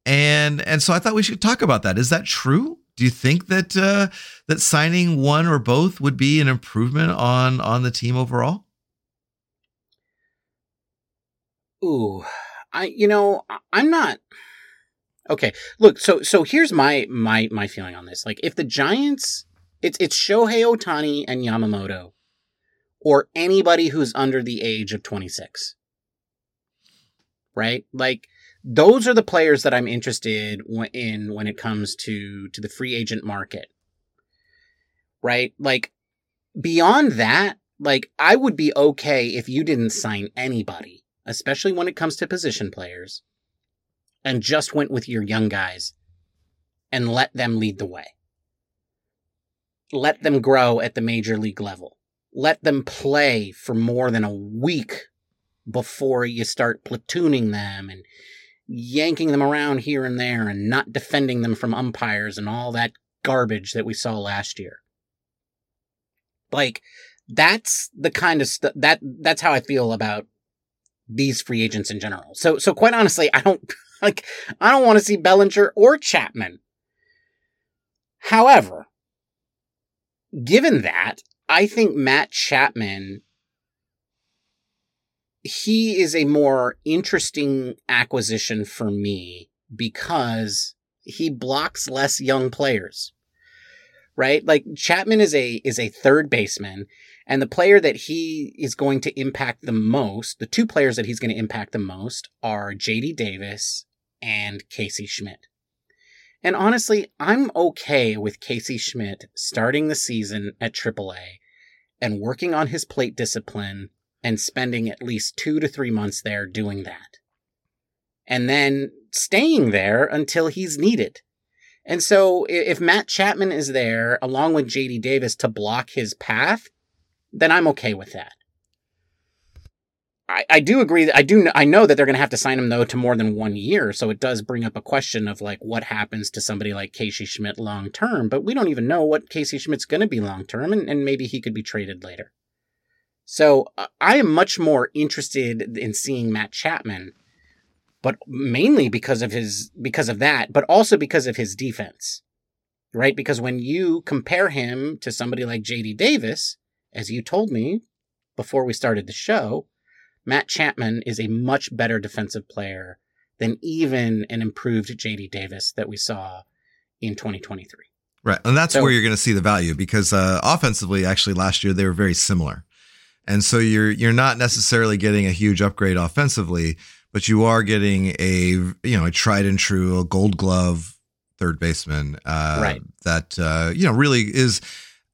And and so I thought we should talk about that. Is that true? Do you think that uh, that signing one or both would be an improvement on on the team overall? Ooh, I you know I'm not. Okay, look. So so here's my my my feeling on this. Like, if the Giants, it's it's Shohei Ohtani and Yamamoto, or anybody who's under the age of 26, right? Like, those are the players that I'm interested in when it comes to to the free agent market, right? Like, beyond that, like I would be okay if you didn't sign anybody especially when it comes to position players, and just went with your young guys and let them lead the way. Let them grow at the major league level. Let them play for more than a week before you start platooning them and yanking them around here and there and not defending them from umpires and all that garbage that we saw last year. Like, that's the kind of stuff that that's how I feel about these free agents in general. So so quite honestly, I don't like I don't want to see Bellinger or Chapman. However, given that, I think Matt Chapman he is a more interesting acquisition for me because he blocks less young players. Right? Like Chapman is a is a third baseman and the player that he is going to impact the most, the two players that he's going to impact the most are JD Davis and Casey Schmitt. And honestly, I'm okay with Casey Schmitt starting the season at AAA and working on his plate discipline and spending at least two to three months there doing that. And then staying there until he's needed. And so if Matt Chapman is there along with JD Davis to block his path, then I'm okay with that. I, I do agree that I do I know that they're going to have to sign him though to more than one year, so it does bring up a question of like what happens to somebody like Casey Schmitt long term. But we don't even know what Casey Schmitt's going to be long term, and, and maybe he could be traded later. So uh, I am much more interested in seeing Matt Chapman, but mainly because of his because of that, but also because of his defense, right? Because when you compare him to somebody like J.D. Davis, as you told me before we started the show, Matt Chapman is a much better defensive player than even an improved JD Davis that we saw in 2023. Right. And that's So- where you're going to see the value because uh, offensively, actually, last year they were very similar. And so you're you're not necessarily getting a huge upgrade offensively, but you are getting a you know a tried and true a Gold Glove third baseman uh, Right. that uh, you know really is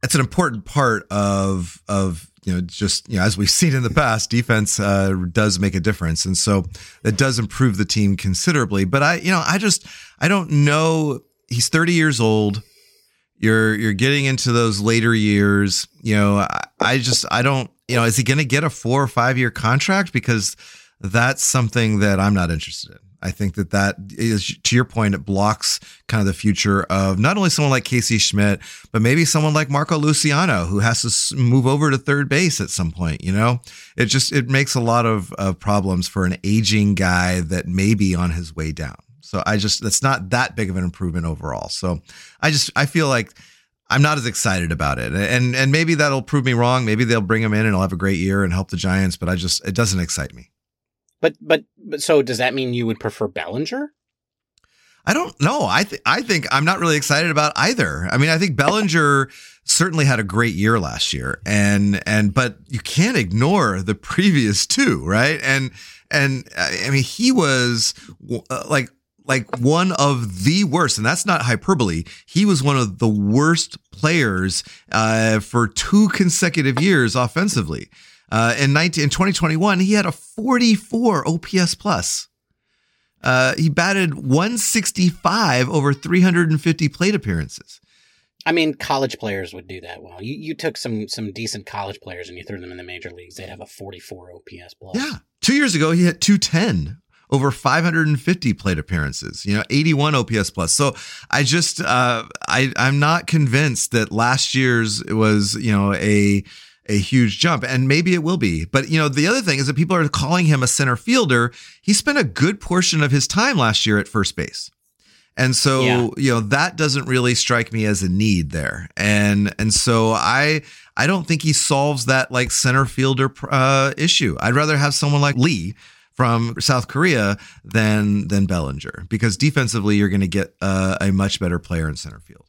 it's an important part of of you know, just you know, as we've seen in the past, defense uh, does make a difference, and so it does improve the team considerably. But I, you know, I just I don't know. He's 30 years old. You're you're getting into those later years. You know, I, I just I don't. You know, is he going to get a four or five year contract? Because that's something that I'm not interested in. I think that that is, to your point, it blocks kind of the future of not only someone like Casey Schmitt, but maybe someone like Marco Luciano, who has to move over to third base at some point. You know, it just it makes a lot of, of problems for an aging guy that may be on his way down. So I just that's not that big of an improvement overall. So I just I feel like I'm not as excited about it. And and maybe that'll prove me wrong. Maybe they'll bring him in and I'll have a great year and help the Giants, but I just it doesn't excite me. But but but so does that mean you would prefer Bellinger? I don't know. I th- I think I'm not really excited about either. I mean, I think Bellinger certainly had a great year last year, and and but you can't ignore the previous two, right? And and I mean, he was uh, like like one of the worst, and that's not hyperbole. He was one of the worst players uh, for two consecutive years offensively. Uh, in 19 in 2021, he had a 44 OPS plus. Uh, he batted 165 over 350 plate appearances. I mean, college players would do that well. You you took some some decent college players and you threw them in the major leagues. They'd have a 44 OPS plus. Yeah. Two years ago, he hit 210 over 550 plate appearances. You know, 81 OPS plus. So I just uh, I I'm not convinced that last year's was you know a a huge jump and maybe it will be but you know the other thing is that people are calling him a center fielder he spent a good portion of his time last year at first base and so yeah. you know that doesn't really strike me as a need there and and so i i don't think he solves that like center fielder uh, issue i'd rather have someone like lee from South Korea than than Bellinger because defensively you're going to get uh, a much better player in center field.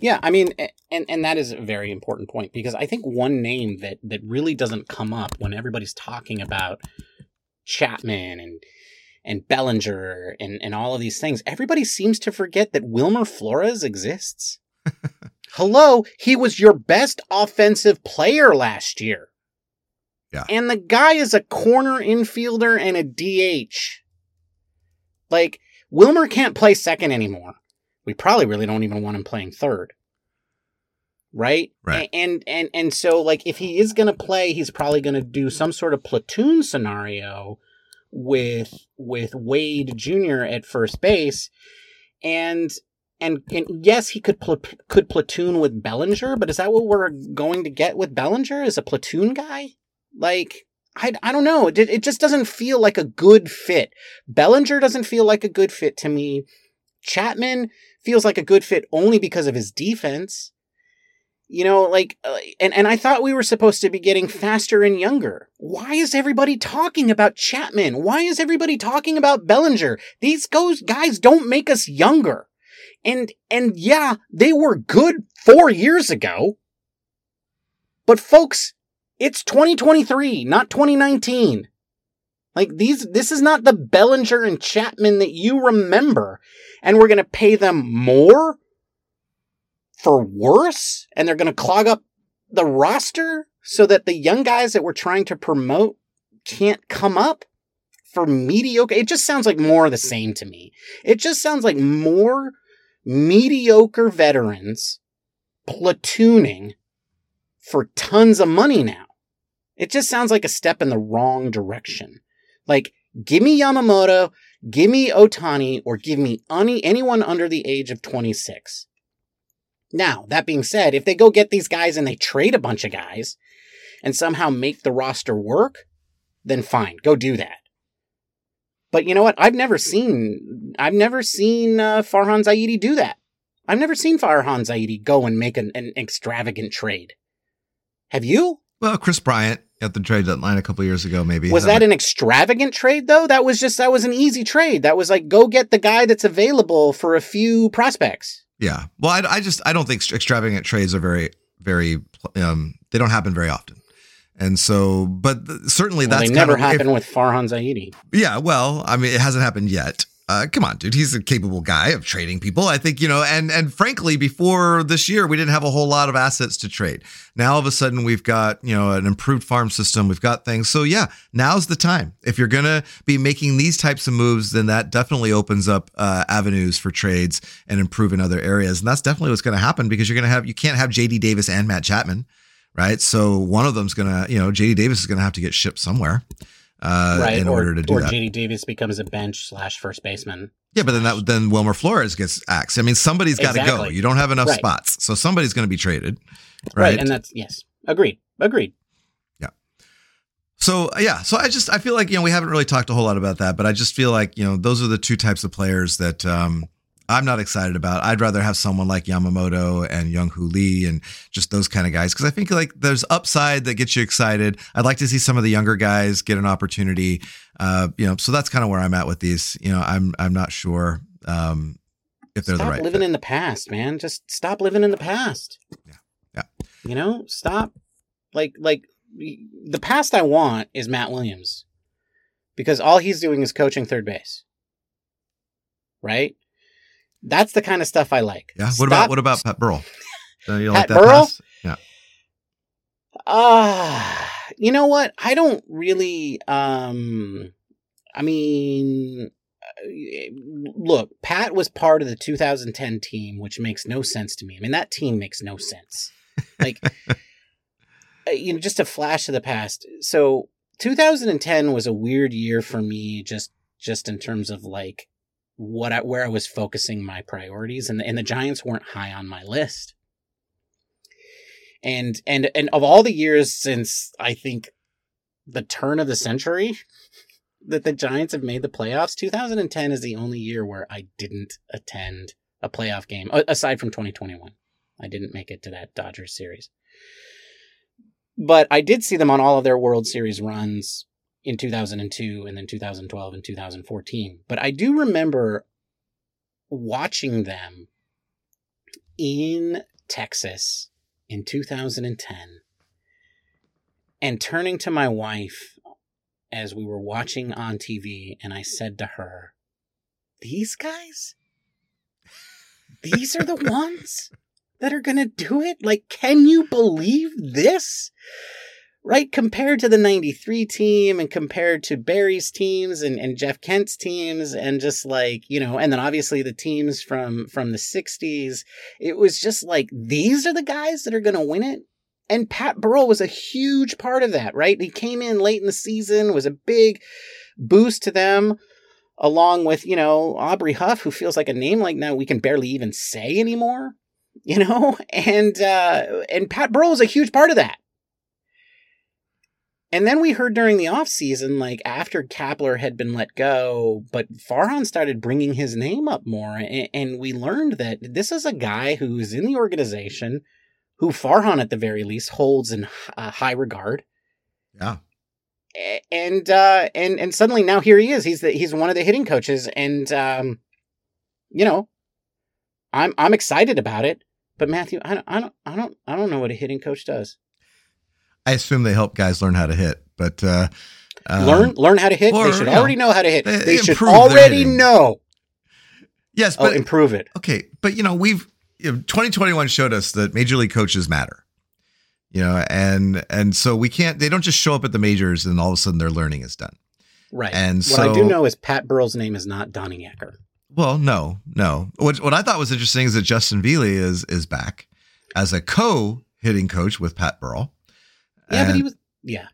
Yeah, I mean, and and that is a very important point because I think one name that that really doesn't come up when everybody's talking about Chapman and and Bellinger and and all of these things, everybody seems to forget that Wilmer Flores exists. Hello, he was your best offensive player last year. Yeah. And the guy is a corner infielder and a DH. Like Wilmer can't play second anymore we probably really don't even want him playing third. Right? Right. And and and so like if he is gonna play, he's probably gonna do some sort of platoon scenario with with Wade Jr. at first base. And and and yes, he could pl- could platoon with Bellinger, but is that what we're going to get with Bellinger? Is a platoon guy? Like I, I don't know. It, it just doesn't feel like a good fit. Bellinger doesn't feel like a good fit to me. Chapman feels like a good fit only because of his defense. You know, like, uh, and, and I thought we were supposed to be getting faster and younger. Why is everybody talking about Chapman? Why is everybody talking about Bellinger? These guys don't make us younger. And, and yeah, they were good four years ago. But folks, it's 2023, not 2019. Like these, this is not the Bellinger and Chapman that you remember and we're going to pay them more for worse and they're going to clog up the roster so that the young guys that we're trying to promote can't come up for mediocre. It just sounds like more of the same to me. It just sounds like more mediocre veterans platooning for tons of money now. It just sounds like a step in the wrong direction. Like, give me Yamamoto, Give me Ohtani, or give me any, anyone under the age of 26. Now, that being said, if they go get these guys and they trade a bunch of guys and somehow make the roster work, then fine, go do that. But you know what? I've never seen I've never seen uh, Farhan Zaidi do that. I've never seen Farhan Zaidi go and make an, an extravagant trade. Have you? Well, Kris Bryant at the trade deadline a couple years ago, maybe. Was that an extravagant trade though? That was just that was an easy trade. That was like go get the guy that's available for a few prospects. Yeah. Well, I, I just I don't think extravagant trades are very very um they don't happen very often. And so, but certainly well, that's they never happened with Farhan Zaidi. Yeah, well, I mean, it hasn't happened yet. Uh, come on, dude. He's a capable guy of trading people. I think, you know, and and frankly, before this year, we didn't have a whole lot of assets to trade. Now all of a sudden we've got, you know, an improved farm system. We've got things. So yeah, now's the time. If you're gonna be making these types of moves, then that definitely opens up uh, avenues for trades and improve in other areas. And that's definitely what's gonna happen because you're gonna have you can't have JD Davis and Matt Chapman, right? So one of them's gonna, you know, JD Davis is gonna have to get shipped somewhere uh, right, in or, order to do or that. Or JD Davis becomes a bench slash first baseman. Yeah, but then that then Wilmer Flores gets axed. I mean, somebody's got to go. You don't have enough Right. spots, so somebody's going to be traded, Right. right? and that's yes, agreed, agreed. Yeah. So yeah, so I just I feel like you know we haven't really talked a whole lot about that, but I just feel like you know those are the two types of players that um, I'm not excited about. I'd rather have someone like Yamamoto and Jung Hoo Lee and just those kind of guys because I think like there's upside that gets you excited. I'd like to see some of the younger guys get an opportunity. Uh, you know, so that's kind of where I'm at with these. You know, I'm I'm not sure um, if they're stop the right. living fit. in the past, man. Just stop living in the past. Yeah. Yeah. You know, stop. Like, like the past I want is Matt Williams, because all he's doing is coaching third base. Right. That's the kind of stuff I like. Yeah. What Stop- about what about Pat Burrell? Uh, you Pat like that Burrell? pass? Yeah. Ah, you know what? I don't really. Um, I mean, uh, look, Pat was part of the 2010 team, which makes no sense to me. I mean, that team makes no sense. Like, uh, you know, just a flash of the past. So, 2010 was a weird year for me, just just in terms of like what I, where I was focusing my priorities, and and the Giants weren't high on my list and and and of all the years since I think the turn of the century that the Giants have made the playoffs, 2010 is the only year where I didn't attend a playoff game aside from 2021. I didn't make it to that Dodgers series. But I did see them on all of their World Series runs in 2002 and then 2012 and 2014. But I do remember watching them in Texas in 2010 and turning to my wife as we were watching on TV and I said to her, These guys? These are the ones that are going to do it? Like, can you believe this? Right? Compared to the 93 team and compared to Barry's teams and, and Jeff Kent's teams and just like, you know, and then obviously the teams from, from the 60s it was just like these are the guys that are going to win it. And pat burrell was a huge part of that right? He came in late in the season was a big boost to them along with you know aubrey huff who feels like a name like now we can barely even say anymore you know? And uh and pat burrell was a huge part of that and then we heard during the offseason, like after Kapler had been let go, but Farhan started bringing his name up more. And, and we learned that this is a guy who's in the organization, who Farhan at the very least holds in uh, high regard. Yeah. And uh, and and suddenly now here he is. He's the, he's one of the hitting coaches, and um, you know, I'm I'm excited about it. But Matthew, I don't I don't I don't I don't know what a hitting coach does. I assume they help guys learn how to hit, but uh, um, learn learn how to hit. or, they should you know, already know how to hit. they- They, should already know. Yes, Oh, but improve it. okay, but you know we've you know, 2021 showed us that major league coaches matter. You know, and and so we can't. They don't just show up at the majors and all of a sudden their learning is done. Right. And what I do know is Pat Burrell's name is not Donnie Ecker. Well, no, no. What what I thought was interesting is that Justin Viele is is back as a co hitting coach with Pat Burrell. Yeah, but he was. Yeah.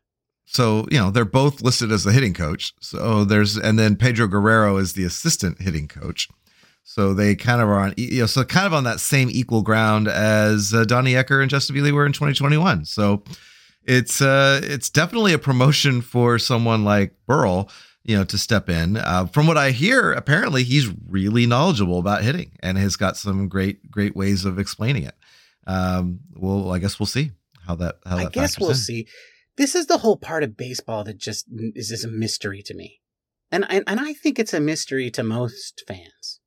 So, you know, they're both listed as the hitting coach. So there's, and then Pedro Guerrero is the assistant hitting coach. So they kind of are on, you know, so kind of on that same equal ground as uh, Donnie Ecker and Justin Viele were in 2021. So it's, uh, it's definitely a promotion for someone like Burrell, you know, to step in. Uh, from what I hear, apparently he's really knowledgeable about hitting and has got some great, great ways of explaining it. Um, well, I guess we'll see how that, how I guess we'll in. see. This is the whole part of baseball that just is just a mystery to me. And, and and I think it's a mystery to most fans.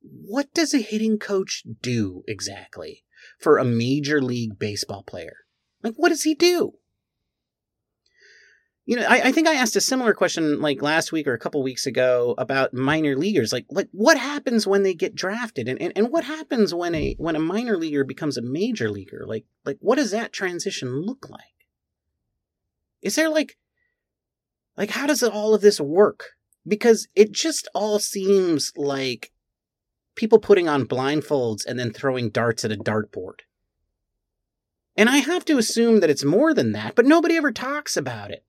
What does a hitting coach do exactly for a major league baseball player? Like what does he do? You know, I, I think I asked a similar question like last week or a couple weeks ago about minor leaguers. Like, like what happens when they get drafted, and, and, and what happens when a when a minor leaguer becomes a major leaguer? Like, like what does that transition look like? Is there like, like how does all of this work? Because it just all seems like people putting on blindfolds and then throwing darts at a dartboard. And I have to assume that it's more than that, but nobody ever talks about it.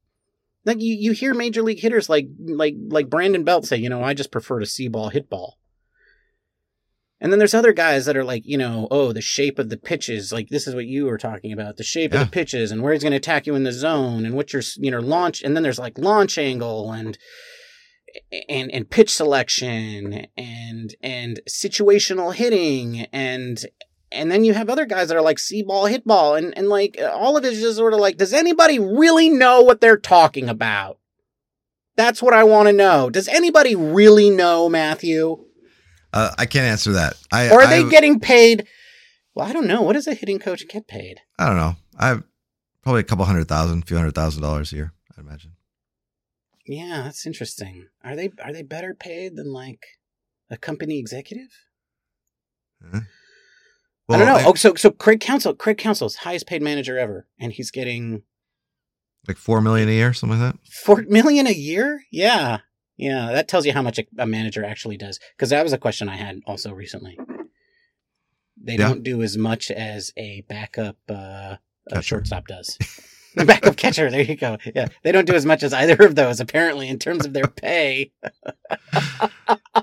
Like you, you hear major league hitters like like like Brandon Belt say, you know, I just prefer to see ball hit ball. And then there's other guys that are like, you know, oh, the shape of the pitches, like this is what you were talking about, the shape Yeah. of the pitches and where he's going to attack you in the zone and what your, you know, launch. And then there's like launch angle and and and pitch selection and and situational hitting and and then you have other guys that are like see ball hit ball and and like all of it is just sort of like does anybody really know what they're talking about that's what i want to know does anybody really know matthew Uh, I can't answer that. I or are I, they getting paid well i don't know what does a hitting coach get paid I don't know. I have probably a couple hundred thousand, few hundred thousand dollars a year. I'd imagine. yeah that's interesting are they are they better paid than like a company executive I don't know. like, oh, so so Craig Counsell, Craig Counsell's highest paid manager ever, and he's getting like four million a year, something like that. four million a year. Yeah, yeah. That tells you how much a, a manager actually does. Because that was a question I had also recently. They Yeah. don't do as much as a backup uh, a shortstop does. the backup catcher. There you go. Yeah, they don't do as much as either of those apparently in terms of their pay. Oh,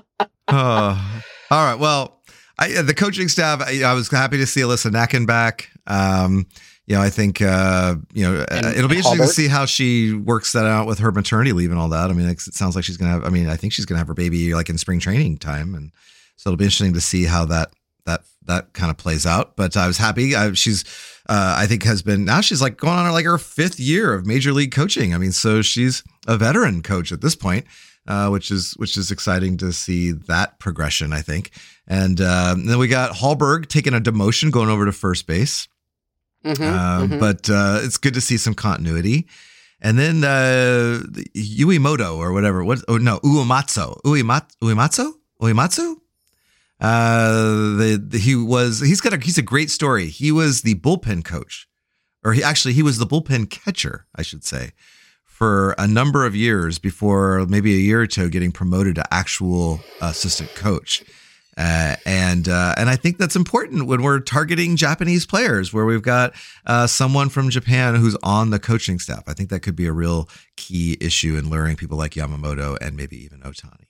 all right. Well, I, the coaching staff. I, I was happy to see Alyssa Nakken back. Um, you know, I think uh, you know And uh, it'll be interesting to see how she works that out with her maternity leave and all that. I mean, it sounds like she's gonna have. I mean, I think she's gonna have her baby like in spring training time, and so it'll be interesting to see how that that that kind of plays out. But I was happy. I, she's, uh, I think, has been now she's like going on like her fifth year of major league coaching. I mean, so she's a veteran coach at this point, uh, which is which is exciting to see that progression. I think, and um, then we got Hallberg taking a demotion, going over to first base. Mhm, Um, mhm. But uh, it's good to see some continuity. And then uh, Uemoto or whatever. What? Oh no, Uematsu. Uemat Uematsu. Uematsu. Uh, the, the he was he's got a he's a great story. He was the bullpen coach, or he actually he was the bullpen catcher, I should say, for a number of years before maybe a year or two getting promoted to actual assistant coach. Uh, and uh, and I think that's important when we're targeting Japanese players, where we've got uh, someone from Japan who's on the coaching staff. I think that could be a real key issue in luring people like Yamamoto and maybe even Ohtani.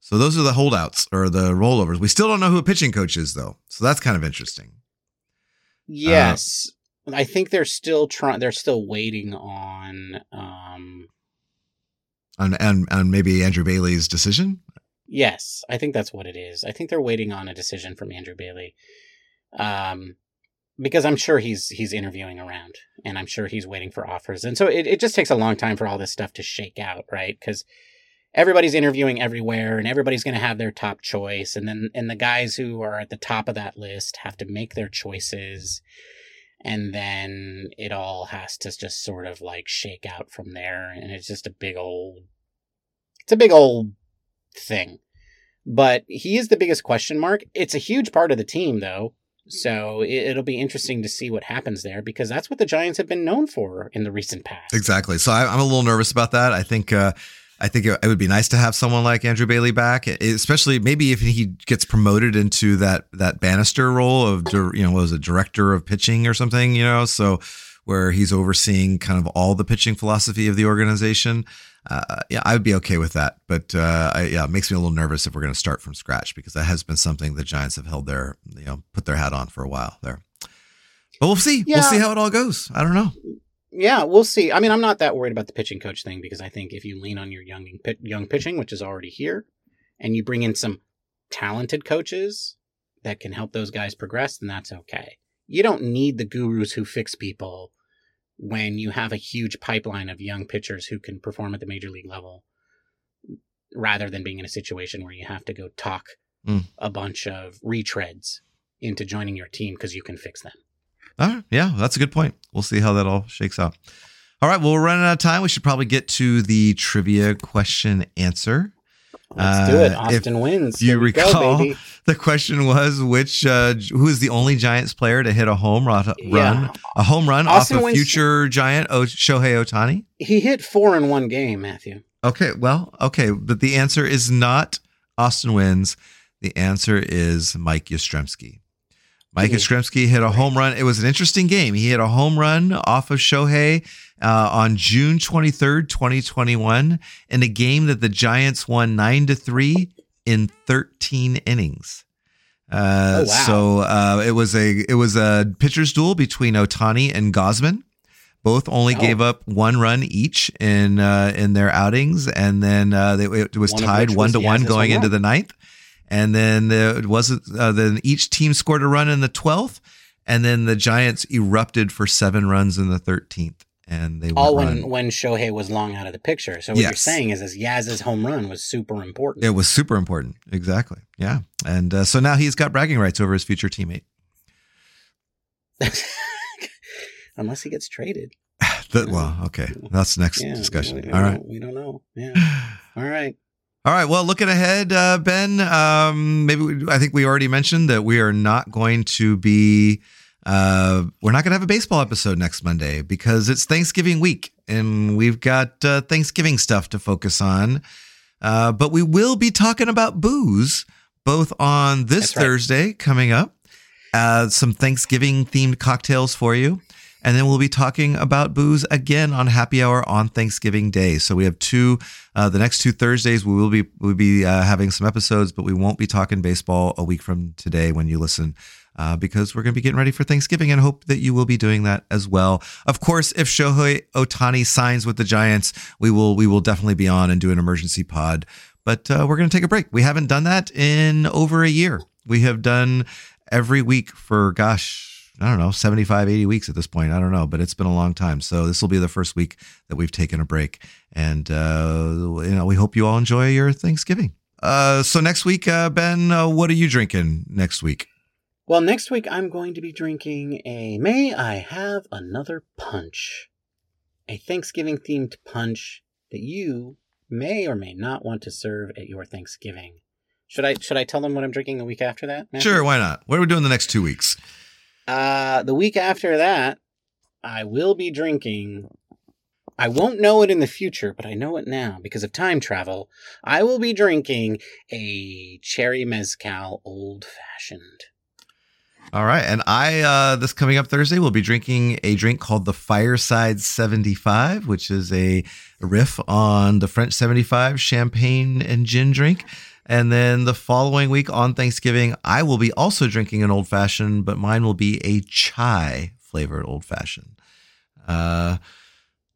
So those are the holdouts or the rollovers. We still don't know who a pitching coach is, though. So that's kind of interesting. Yes. I think they're still trying they're still waiting on um And and and maybe Andrew Bailey's decision. yes, I think that's what it is. I think they're waiting on a decision from Andrew Bailey. Um because I'm sure he's he's interviewing around and I'm sure he's waiting for offers. And so it, it just takes a long time for all this stuff to shake out, right? Because everybody's interviewing everywhere and everybody's going to have their top choice and then and the guys who are at the top of that list have to make their choices and then it all has to just sort of like shake out from there and it's just a big old it's a big old thing but he is the biggest question mark it's a huge part of the team though so it, it'll be interesting to see what happens there because that's what the giants have been known for in the recent past Exactly. So I, I'm a little nervous about that. I think uh, I think it, it would be nice to have someone like Andrew Bailey back, especially maybe if he gets promoted into that that Bannister role of you know what was it director of pitching or something. You know, so where he's overseeing kind of all the pitching philosophy of the organization. Uh, yeah, I would be okay with that. But uh, I, yeah, it makes me a little nervous if we're going to start from scratch because that has been something the Giants have held their you know put their hat on for a while there. But we'll see. We'll see how it all goes. I don't know. Yeah, we'll see. I mean, I'm not that worried about the pitching coach thing because I think if you lean on your young young pitching, which is already here, and you bring in some talented coaches that can help those guys progress, then that's okay. You don't need the gurus who fix people when you have a huge pipeline of young pitchers who can perform at the major league level rather than being in a situation where you have to go talk Mm. a bunch of retreads into joining your team because you can fix them. Right. Yeah, that's a good point. We'll see how that all shakes out. All right, well, we're running out of time. We should probably get to the trivia question answer. Let's do it. Uh, Austin Wynns. you go, recall, baby. The question was which uh, who is the only Giants player to hit a home run, Yeah. a home run Austin off of Wynns- future Giant o- Shohei Ohtani? He hit four in one game, Matthew. Okay, well, okay, but the answer is not Austin Wynns. The answer is Mike Yastrzemski. Mike. Yastrzemski hit a home run. It was an interesting game. He hit a home run off of Shohei uh, on June 23rd, 2021, in a game that the Giants won 9 to 3 in 13 innings. Uh, Oh, wow. So uh, it was a it was a pitcher's duel between Ohtani and Gausman. Both only Oh. gave up one run each in uh, in their outings, and then uh, they, it was One tied one to one going into the ninth. And then uh, it wasn't. Uh, then each team scored a run in the twelfth, and then the Giants erupted for seven runs in the thirteenth, and they All went when run. when Shohei was long out of the picture. So what you're saying is, is Yaz's home run was super important. It was super important. Exactly. Yeah. And uh, so now he's got bragging rights over his future teammate. Unless he gets traded. The- well, okay. That's the next Yeah, discussion. We, we All right. We don't know. Yeah. All right. All right. Well, looking ahead, uh, Ben, um, maybe we, I think we already mentioned that we are not going to be, uh, we're not going to have a baseball episode next Monday because it's Thanksgiving week and we've got uh, Thanksgiving stuff to focus on. Uh, but we will be talking about booze both on this right. Thursday coming up, uh, some Thanksgiving themed cocktails for you. And then we'll be talking about booze again on happy hour on Thanksgiving Day. So we have two, uh, the next two Thursdays. We will be we'll be uh, having some episodes, but we won't be talking baseball a week from today when you listen, uh, because we're going to be getting ready for Thanksgiving and hope that you will be doing that as well. Of course, if Shohei Ohtani signs with the Giants, we will we will definitely be on and do an emergency pod. But uh, we're going to take a break. We haven't done that in over a year. We have done every week for gosh I don't know, 75, 80 weeks at this point. I don't know, but it's been a long time. So this will be the first week that we've taken a break. And, uh, you know, we hope you all enjoy your Thanksgiving. Uh, so next week, uh, Ben, uh, what are you drinking next week? Well, next week I'm going to be drinking a May I Have Another Punch. A Thanksgiving themed punch that you may or may not want to serve at your Thanksgiving. Should I should I tell them what I'm drinking the week after that? Matthew? Sure, why not? What are we doing the next two weeks? Uh, the week after that, I will be drinking. I won't know it in the future, but I know it now because of time travel. I will be drinking a cherry mezcal old fashioned. All right. And I, uh, this coming up Thursday, will be drinking a drink called the Fireside 75, which is a riff on the French 75 champagne and gin drink. And then the following week on Thanksgiving, I will be also drinking an old fashioned, but mine will be a chai flavored old fashioned. Uh,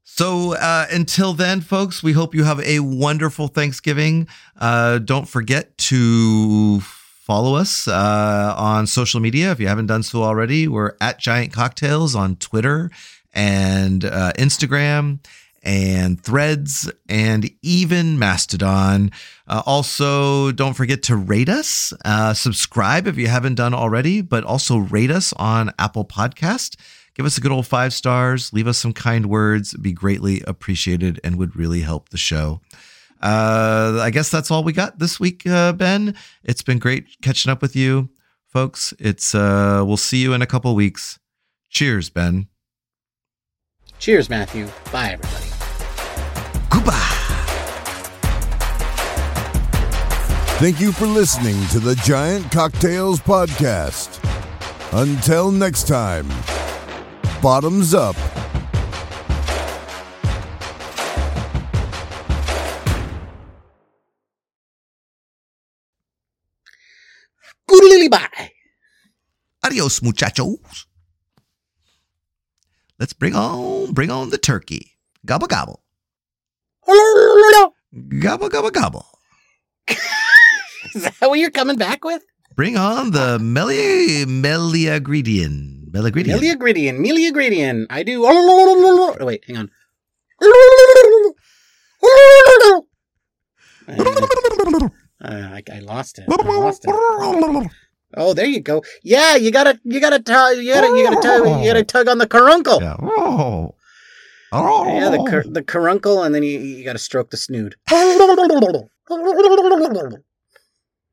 so uh, until then, folks, we hope you have a wonderful Thanksgiving. Uh, don't forget to follow us uh, on social media if you haven't done so already. We're at Giant Cocktails on Twitter and uh, Instagram and Threads and even Mastodon. Uh, also, don't forget to rate us, uh, subscribe if you haven't done already, but also rate us on Apple Podcast. Give us a good old five stars. Leave us some kind words. Be greatly appreciated and would really help the show. Uh, I guess that's all we got this week, uh, Ben. It's been great catching up with you, folks. It's uh, we'll see you in a couple weeks. Cheers, Ben. Cheers, Matthew. Bye, everybody. Thank you for listening to the Giant Cocktails Podcast. Until next time, bottoms up. Goodly bye. Adios, muchachos. Let's bring on, bring on the turkey. Gobble gobble, gobble gobble gobble. Is that what you're coming back with? Bring on the Meli Meleagridian. Meleagridian. Meleagridian. Meleagridian. I do. Oh, wait, hang on. Uh, I, I lost it. I lost it. Oh, there you go. Yeah, you gotta, you gotta, tug, you gotta, you gotta tug, you gotta tug on the caruncle. Yeah. Oh. Yeah, the cur- the caruncle, and then you, you got to stroke the snood.